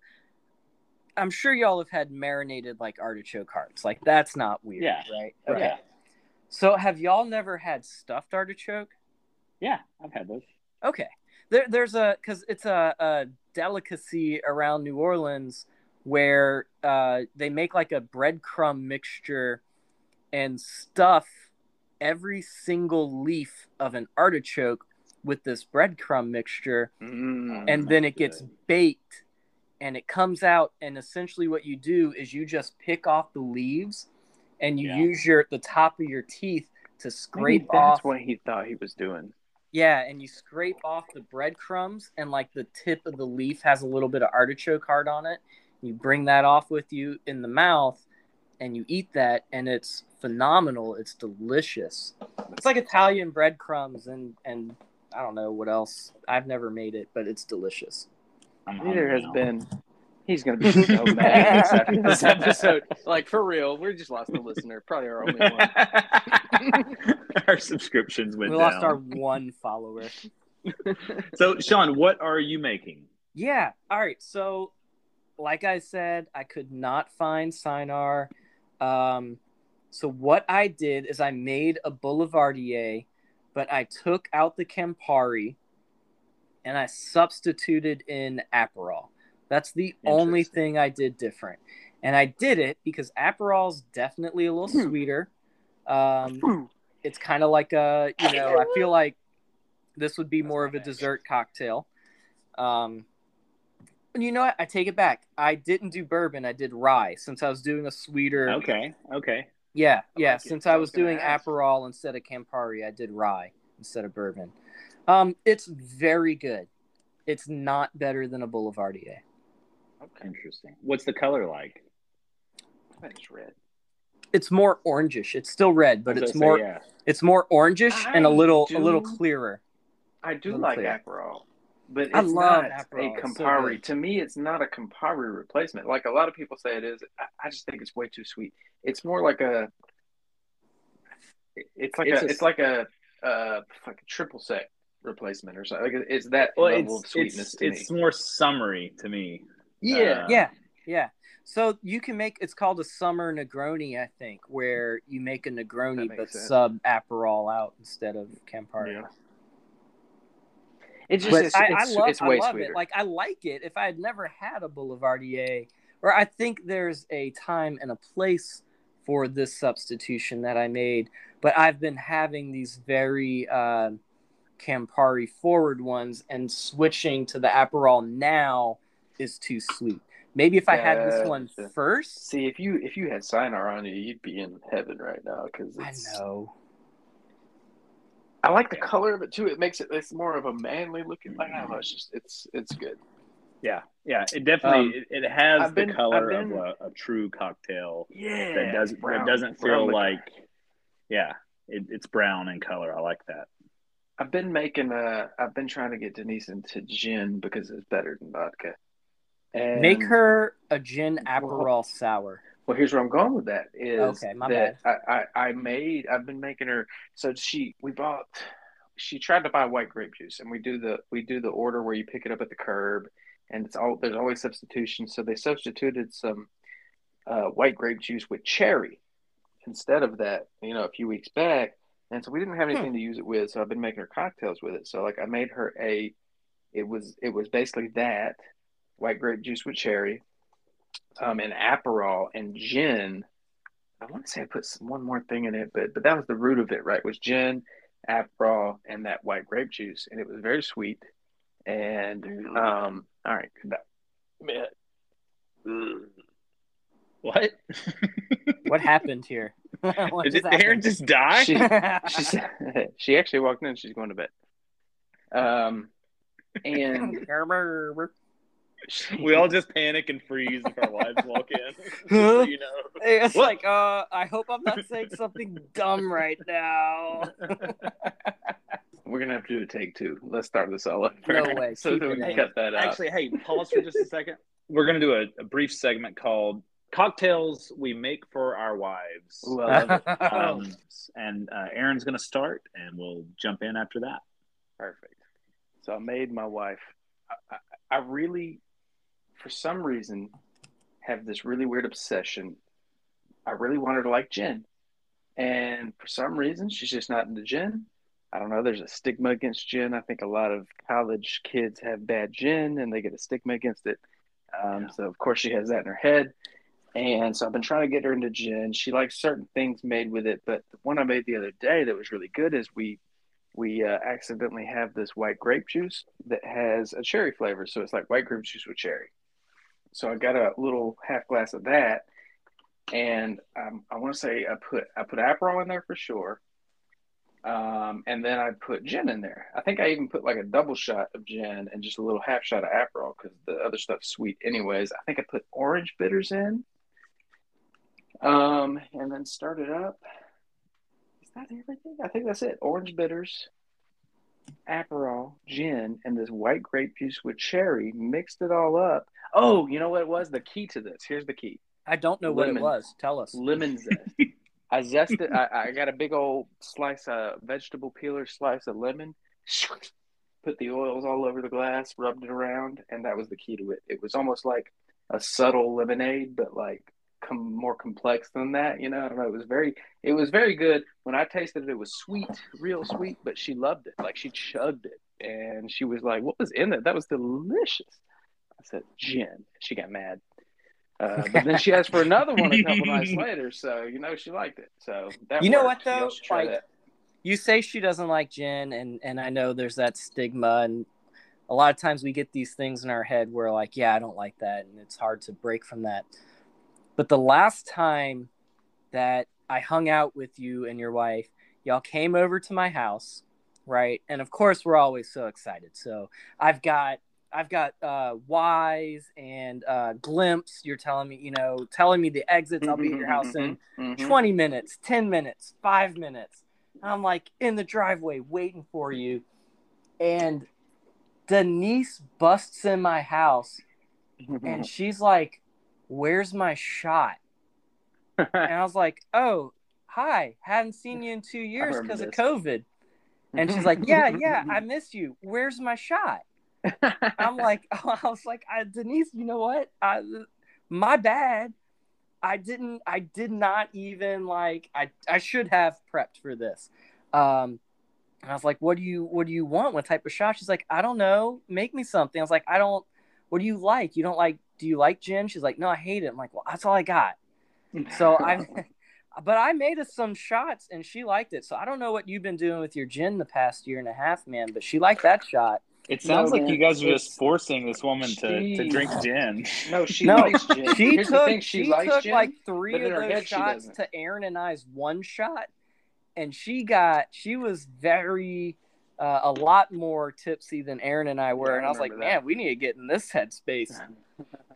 I'm sure y'all have had marinated like artichoke hearts. Like that's not weird, Yeah. right? Okay. Okay. So have y'all never had stuffed artichoke? Yeah, I've had those. Okay. There, there's a because it's a, a delicacy around New Orleans where uh, they make like a breadcrumb mixture and stuff every single leaf of an artichoke with this breadcrumb mixture Mm. and then it gets Good. baked and it comes out and essentially what you do is you just pick off the leaves and you Yeah. use your the top of your teeth to Maybe scrape that's off what he thought he was doing. yeah and you scrape off the breadcrumbs and like the tip of the leaf has a little bit of artichoke heart on it you bring that off with you in the mouth and you eat that and it's phenomenal it's delicious it's like italian breadcrumbs and and i don't know what else i've never made it but it's delicious I'm Neither has now. been. He's gonna be so mad this, after this episode. Like for real, we just lost a listener. Probably our only one. our subscriptions went we down. lost our one follower. So, Sean, what are you making? Yeah. All right. So, like I said, I could not find Sinar. Um, so what I did is I made a Boulevardier, but I took out the Campari, and I substituted in Aperol. That's the only thing I did different, and I did it because Aperol's definitely a little sweeter. Um, it's kind of like a you know i feel like this would be more of a dessert cocktail. Um and you know what? I take it back. I didn't do bourbon. I did rye since i was doing a sweeter Okay, okay. Yeah I yeah like since I i was was doing ask. aperol instead of campari i did rye instead of bourbon um it's very good it's not better than a boulevardier Okay, Interesting. What's the color like? that's red. it's more orangish it's still red but it's gonna say, more yeah. it's more orangish and a little do- a little clearer I do Little like. Aperol, but it's I love not Aperol. a It's so Campari. to me, it's not a Campari replacement. Like a lot of people say it is. I, I just think it's way too sweet. It's more like a. It's like It's a, a- It's like a. Uh, like a triple sec replacement or something. Like it's that Well, level it's of sweetness it's, to it's me. more summery to me. Yeah. Uh, Yeah, yeah. So you can make it's called a summer Negroni, I think, where you make a Negroni but sense. sub Aperol out instead of Campari. Yeah. It's just it's, I, it's, I love, it's I love it. Like I like it. If I had never had a Boulevardier, or I think there's a time and a place for this substitution that I made, but I've been having these very uh, Campari forward ones, and switching to the Aperol now is too sweet. Maybe if I had this one first. See, if you if you had Sinar on you, you'd be in heaven right now because I know. I like the color of it too. It makes it it's more of a manly looking. Like I don't know. It's just it's it's good. Yeah, yeah. It definitely Um, it, it has I've the been- color been- of a, a true cocktail Yeah, that doesn't brown- that doesn't brown feel liquor. like yeah. It, it's brown in color. I like that. I've been making uh I've been trying to get Denise into gin because it's better than vodka. And Make her a gin Well- Aperol sour. Well, here's where I'm going with that. Is Okay, my that I, I I made I've been making her so she we bought she tried to buy white grape juice and we do the we do the order where you pick it up at the curb and it's all there's always substitutions so they substituted some uh, white grape juice with cherry instead of that you know a few weeks back and so we didn't have anything to use it with so I've been making her cocktails with it so like I made her a it was it was basically that white grape juice with cherry um, and Aperol and gin. I want to say I put some, one more thing in it, but but that was the root of it, right? Was gin, Aperol, and that white grape juice, and it was very sweet. And um, all right, that, man, Mm. What? What happened here? What Did Aaron happened? just die? She- she she actually walked in. She's going to bed. Um, and We all just panic and freeze if our wives walk in. Just so you know. It's What? like, uh, I hope I'm not saying something dumb right now. we're gonna have to do a take two. Let's start this all over. No way. so that we it can in. cut that out. Actually, hey, pause for just a second. We're going to do a, a brief segment called Cocktails We Make for Our Wives. Ooh, I love it. Um, and uh, Aaron's going to start, and we'll jump in after that. Perfect. So I made my wife. I, I, I really, for some reason, have this really weird obsession. I really want her to like gin, and for some reason, she's just not into gin. I don't know. There's a stigma against gin. I think a lot of college kids have bad gin, and they get a stigma against it. Um, Yeah. So of course she has that in her head. And so I've been trying to get her into gin. She likes certain things made with it, but the one I made the other day that was really good is we we uh, accidentally have this white grape juice that has a cherry flavor. So it's like white grape juice with cherry. So I got a little half glass of that, and um, I want to say I put I put Aperol in there for sure, um, and then I put gin in there. I think I even put like a double shot of gin and just a little half shot of Aperol because the other stuff's sweet anyways. I think I put orange bitters in, um, and then started up. Is that everything? I think that's it. Orange bitters, Aperol, gin, and this white grape juice with cherry. Mixed it all up. Oh, you know what it was? The key to this. Here's the key I don't know what it was. Tell us. lemon zest. I zested. I, I got a big old slice of vegetable peeler, slice of lemon. Put the oils all over the glass, rubbed it around, and that was the key to it. It was almost like a subtle lemonade, but like com- more complex than that. You know, I don't know. It was very, it was very good. When I tasted it, it was sweet, real sweet. But she loved it. Like she chugged it, and she was like, "What was in it? That was delicious." I said, "Gin." She got mad. Uh, but then she asked for another one a couple nights later, so you know she liked it. So that You know worked. what, though? Like, that. You say she doesn't like gin, and and I know there's that stigma, and a lot of times we get these things in our head where like, yeah, I don't like that, and it's hard to break from that. But the last time that I hung out with you and your wife, y'all came over to my house, right? And of course, we're always so excited. So I've got I've got uh, Waze and uh, Glympse. You're telling me, you know, telling me the exits. I'll be at your house in Mhm. 20 minutes, 10 minutes, five minutes. And I'm like in the driveway waiting for you. And Denise busts in my house and she's like, Where's my shot? And I was like, Oh, hi. Hadn't seen you in two years because of. COVID. And she's like, Yeah, yeah, I miss you. Where's my shot? I'm like, I was like, I, Denise, you know what? I, my bad. I didn't. I did not even like. I I should have prepped for this. Um, and I was like, what do you What do you want? What type of shot? She's like, I don't know. Make me something. I was like, I don't. What do you like? You don't like? Do you like gin? She's like, no, I hate it. I'm like, well, that's all I got. So I. But I made us some shots and she liked it. So I don't know what you've been doing with your gin the past year and a half, man. But she liked that shot. It sounds No, like man, you guys are just forcing this woman to, to drink gin. no, she No, likes gin. She Here's the took thing, she, she, likes took gin, like three of those head shots to Aaron and I's one shot, and she got she was very uh, a lot more tipsy than Aaron and I were, Yeah, and I was like, that. man, we need to get in this headspace.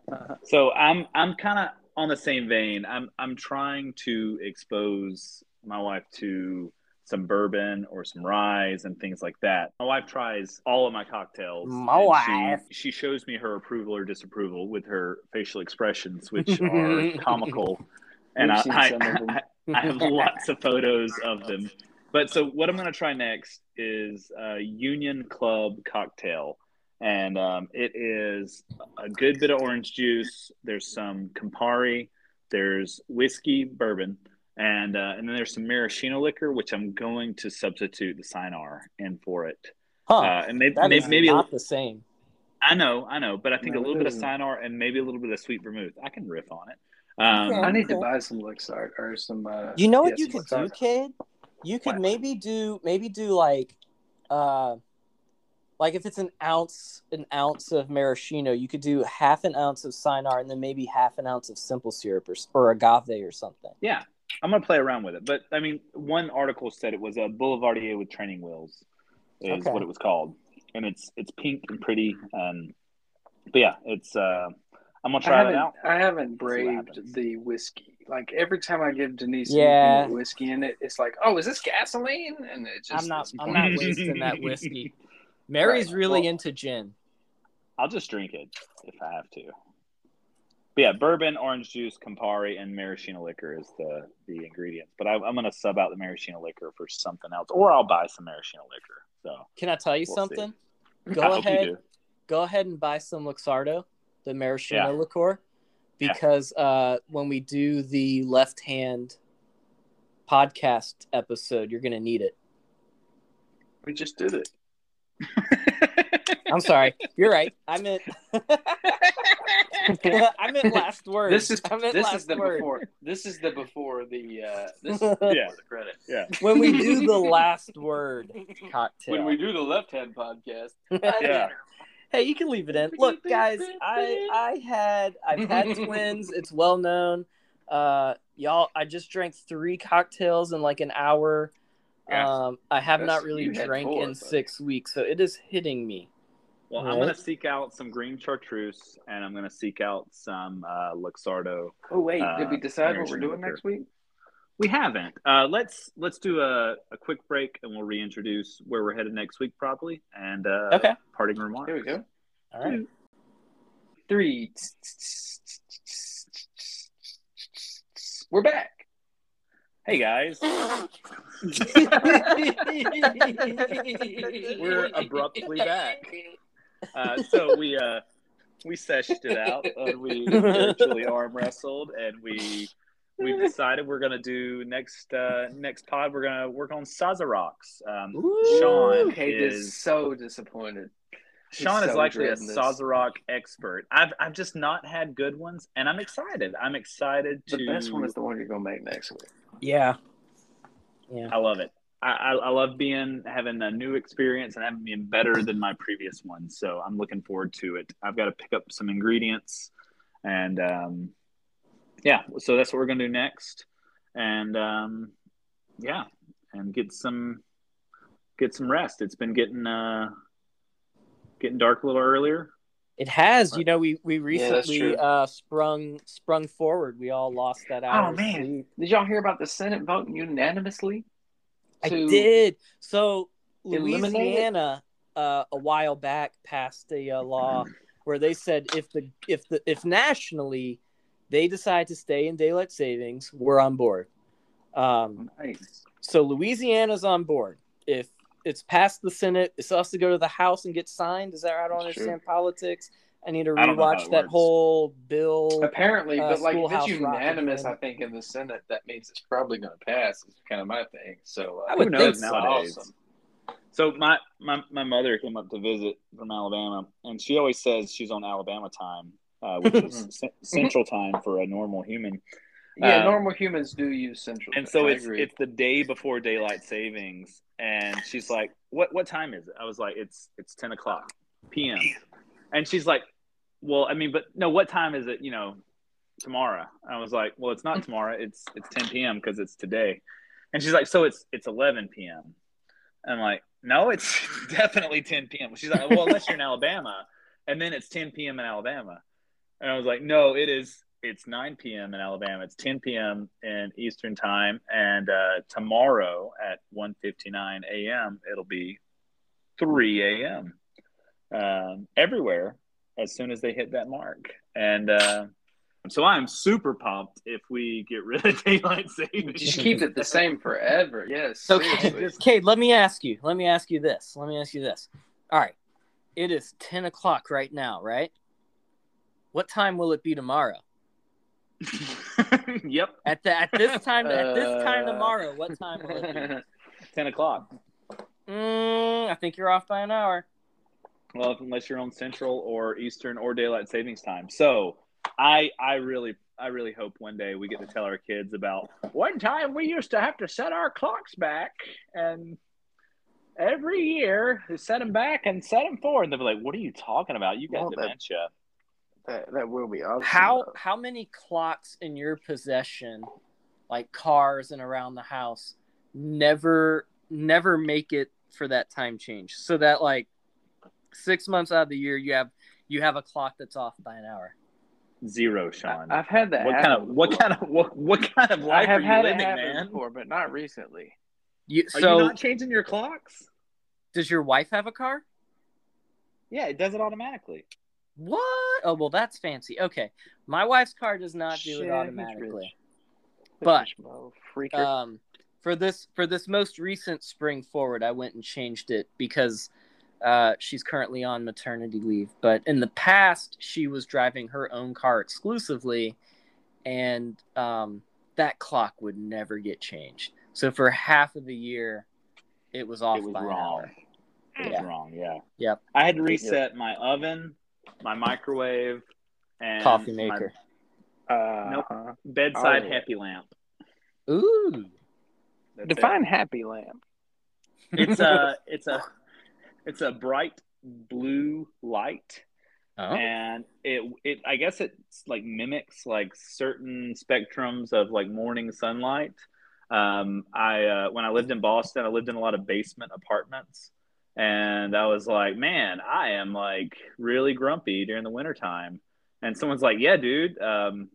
So I'm I'm kind of on the same vein. I'm I'm trying to expose my wife to some bourbon or some rye and things like that. My wife tries all of my cocktails. My wife. She, she shows me her approval or disapproval with her facial expressions, which are comical. And I, I, some of them. I, I have lots of photos of them. But so what I'm going to try next is a Union Club cocktail. And um, it is a good bit of orange juice. There's some Campari. There's whiskey, bourbon, and uh, and then there's some maraschino liquor, which I'm going to substitute the Cynar in for it. Huh? Uh, and maybe that maybe, is maybe a, not the same. I know, I know, but I think No, a little bit of isn't. Cynar and maybe a little bit of sweet vermouth. I can riff on it. Um, Okay. I need to buy some Luxardo or some. Uh, You know what yeah, you some could do, kid? You could What? maybe do maybe do like uh like if it's an ounce an ounce of maraschino, you could do half an ounce of cynar and then maybe half an ounce of simple syrup or, or agave or something. Yeah, I'm gonna play around with it. But I mean, one article said it was a Boulevardier with training wheels, is Okay. what it was called. and it's it's pink and pretty. And but yeah, it's uh, I'm gonna try it out. I haven't braved the whiskey. Like every time I give Denise Yeah. whiskey in it, it's like, oh, is this gasoline? And it just I'm not. I'm not wasting that whiskey. Mary's Right. really Well- into gin. I'll just drink it if I have to. But yeah, bourbon, orange juice, Campari, and maraschino liquor is the the ingredients. But I, I'm gonna sub out the maraschino liquor for something else, or I'll buy some maraschino liquor. So Can I tell you We'll something? I Go hope you ahead. Go ahead and buy some Luxardo, the maraschino Yeah. liqueur, Yeah. because uh, when we do the left hand podcast episode, you're gonna need it. We just did it. I'm sorry. You're right. I meant. I meant last word. This is I meant this last is the word. before. This is the before the. Uh, this is Yeah. the credit. yeah, When we do the last word cocktail. When we do the left hand podcast, yeah. Hey, you can leave it in. Look, guys, I I had I've had twins. It's well known. Uh, y'all, I just drank three cocktails in like an hour. Yeah. Um, I have That's- not really you drank four, in but- six weeks, so it is hitting me. Well, I'm gonna seek out some green chartreuse, and I'm gonna seek out some uh, Luxardo. Oh wait, did we Uh, decide what we're doing liquor. next week? We haven't. Uh, let's let's do a, a quick break, and we'll reintroduce where we're headed next week, probably. And uh, Okay. parting remarks. Here we go. All right. Three. We're back. Hey guys, we're abruptly back. Uh, so we uh, we seshed it out, and we virtually arm wrestled, and we we decided we're gonna do next uh, next pod. We're gonna work on Sazeracs. Um, Ooh. Sean Kate is is so disappointed. Sean He's is so likely a dreading. Sazerac expert. I've I've just not had good ones, and I'm excited. I'm excited to. The best one is the one you're gonna make next week. Yeah. I love it. I, I, love being having a new experience and having being better than my previous one. So I'm looking forward to it. I've got to pick up some ingredients, and um, yeah, so that's what we're gonna do next. And um, yeah, and get some get some rest. It's been getting uh, getting dark a little earlier. It has. You know, we we recently true. uh sprung sprung forward. We all lost that hour. Oh man, sleep. did y'all hear about the Senate voting unanimously? I did. So? Louisiana uh, a while back passed a uh, law where they said if the if the if nationally they decide to stay in daylight savings, we're on board. Um, Nice. so Louisiana's on board. If it's passed the Senate, It's still has to go to the House and get signed. Is that right? I don't That's understand politics. I need to I don't know how rewatch that works. whole bill. Apparently, Uh, but like if it's unanimous. I think in the Senate that means it's probably going to pass. Is kind of my thing. So uh, I would Who think knows so. nowadays? Awesome. So my, my my mother came up to visit from Alabama, and she always says she's on Alabama time, uh, which is c- central time for a normal human. Yeah, Uh, normal humans do use central. And so I it's agree. it's the day before daylight savings, and she's like, "What what time is it?" I was like, "It's it's ten o'clock p.m." And she's like, "Well, I mean, but no, what time is it? You know, tomorrow?" I was like, "Well, it's not tomorrow. It's it's ten p.m. because it's today." And she's like, "So it's it's eleven p.m." I'm like, "No, it's definitely ten p.m." She's like, "Well, unless you're in Alabama, and then it's ten p.m. in Alabama." And I was like, "No, it is." It's 9 p.m. in Alabama. It's 10 p.m. in Eastern time, and uh, tomorrow at 1:59 a.m. it'll be 3 a.m. Um, everywhere as soon as they hit that mark. And uh, so I'm super pumped if we get rid of daylight savings. just keep it the same forever. Yes. So, seriously. Kate, let me ask you. Let me ask you this. Let me ask you this. All right, it is ten o'clock right now, right? What time will it be tomorrow? yep, At the at this time at this time Uh, tomorrow, what time will it be? 10 o'clock. Mm, I think you're off by an hour. Well, unless you're on Central or Eastern or daylight savings time. So I I really I really hope one day we get to tell our kids about one time we used to have to set our clocks back and every year we set them back and set them forward. And they'll be like, "What are you talking about? You got Well, that- dementia." That, that will be awesome. How though. how many clocks in your possession, like cars and around the house, never never make it for that time change? So that like Six months out of the year, you have you have a clock that's off by an hour. Zero, Sean. I, have had that. what kind of what before. kind of what what kind of I life have are you had living, it happen man? before, but not recently. You, Are so, you not changing your clocks? does your wife have a car? Yeah, it does it automatically. What? Oh well, that's fancy. Okay, my wife's car does not do Shit, it automatically. But, Bitch, mo, freaker. Um, for this for this most recent spring forward, I went and changed it because uh, she's currently on maternity leave. But in the past, she was driving her own car exclusively, and um, that clock would never get changed. So for half of the year, it was off it was by an wrong. hour. It Yeah. was wrong. Yeah. Yep. I had to reset my oven, my microwave, and Coffee my maker. uh, nope. bedside Oh. happy lamp. Ooh. That's it. define happy lamp. It's a it's a it's a bright blue light Oh. and it it I guess it's like mimics like certain spectrums of like morning sunlight. Um, I uh, when I lived in Boston, I lived in a lot of basement apartments, and I was like, man, I am like really grumpy during the wintertime. And someone's like, yeah, dude, um,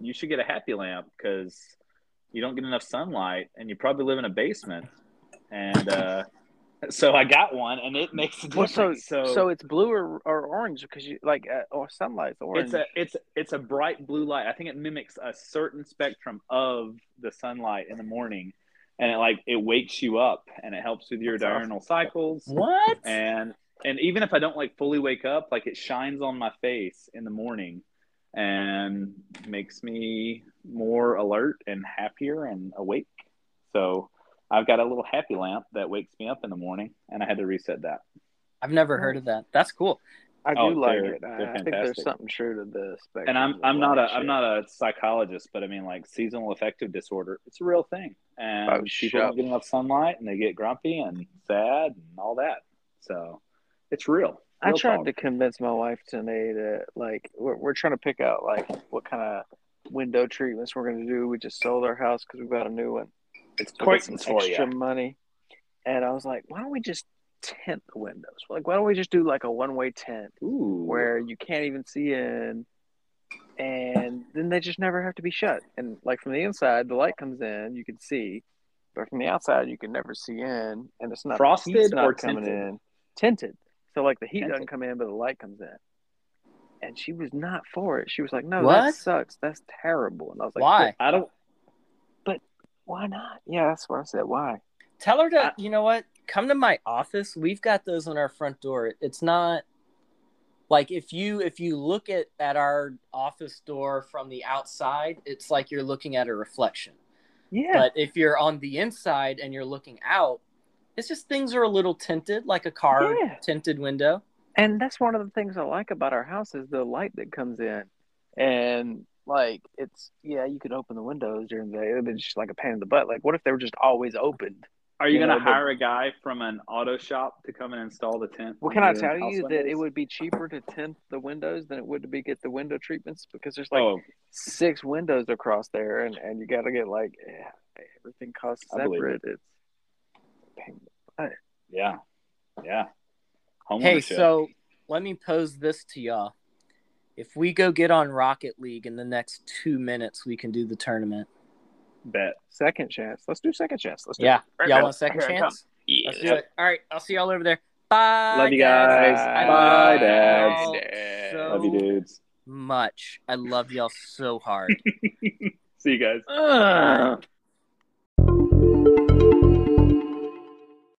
you should get a happy lamp because you don't get enough sunlight, and you probably live in a basement. And uh, so I got one, and it makes a Well, difference. so, so it's blue or, or orange because you like uh, or sunlight's orange. it's a it's it's a bright blue light. I think it mimics a certain spectrum of the sunlight in the morning, and it like it wakes you up and it helps with your That's awesome. diurnal cycles. What? And and even if I don't like fully wake up, like it shines on my face in the morning and makes me more alert and happier and awake. So I've got a little happy lamp that wakes me up in the morning, and I had to reset that. I've never heard of that. That's cool. I do Oh, like it. I, I think there's something true to this. and I'm I'm not a I'm not a psychologist, but I mean like seasonal affective disorder. It's a real thing, and Oh, people don't get enough sunlight, and they get grumpy and sad and all that. So it's real. I tried talk. to convince my wife today that like we're we're trying to pick out like what kind of window treatments we're going to do. We just sold our house because we got a new one. It's got some extra you. money, and I was like, why don't we just tint the windows? Like, why don't we just do like a one way tint Ooh, where you can't even see in, and then they just never have to be shut. And like from the inside, the light comes in, you can see, but from the outside, you can never see in, and it's not Frosted not or coming tinted? in, tinted. So like the heat doesn't come in, but the light comes in. And she was not for it. She was like, "No, What? that sucks. That's terrible." And I was like, Why? I don't. But why not? Yeah, that's what I said. Why? Tell her to, I- you know what? Come to my office. We've got those on our front door. It's not like if you if you look at at our office door from the outside, it's like you're looking at a reflection. Yeah, But if you're on the inside and you're looking out, it's just things are a little tinted, like a car Yeah. tinted window. and that's one of the things I like about our house is the light that comes in, and like it's yeah, you could open the windows during the day. It'd be just like a pain in the butt. Like, what if they were just always opened? Are you, You going to hire a guy from an auto shop to come and install the tent? Well, can I tell house you that it would be cheaper to tint the windows than it would to be get the window treatments because there's like oh. six windows across there, and and you got to get like yeah, everything costs I believe separate. It's yeah, yeah. Home Hey, ownership. so let me pose this to y'all. If we go get on Rocket League in the next two minutes, we can do the tournament. Bet. Second chance. Let's do second chance. Let's do Yeah. it. Right, Y'all right. want second Here I come. chance? Let's do it. All right. I'll see y'all over there. Bye. Love you guys. I Bye, love dads. y'all Dad. Love you, dudes. much. I love y'all so hard. See you guys. Ugh.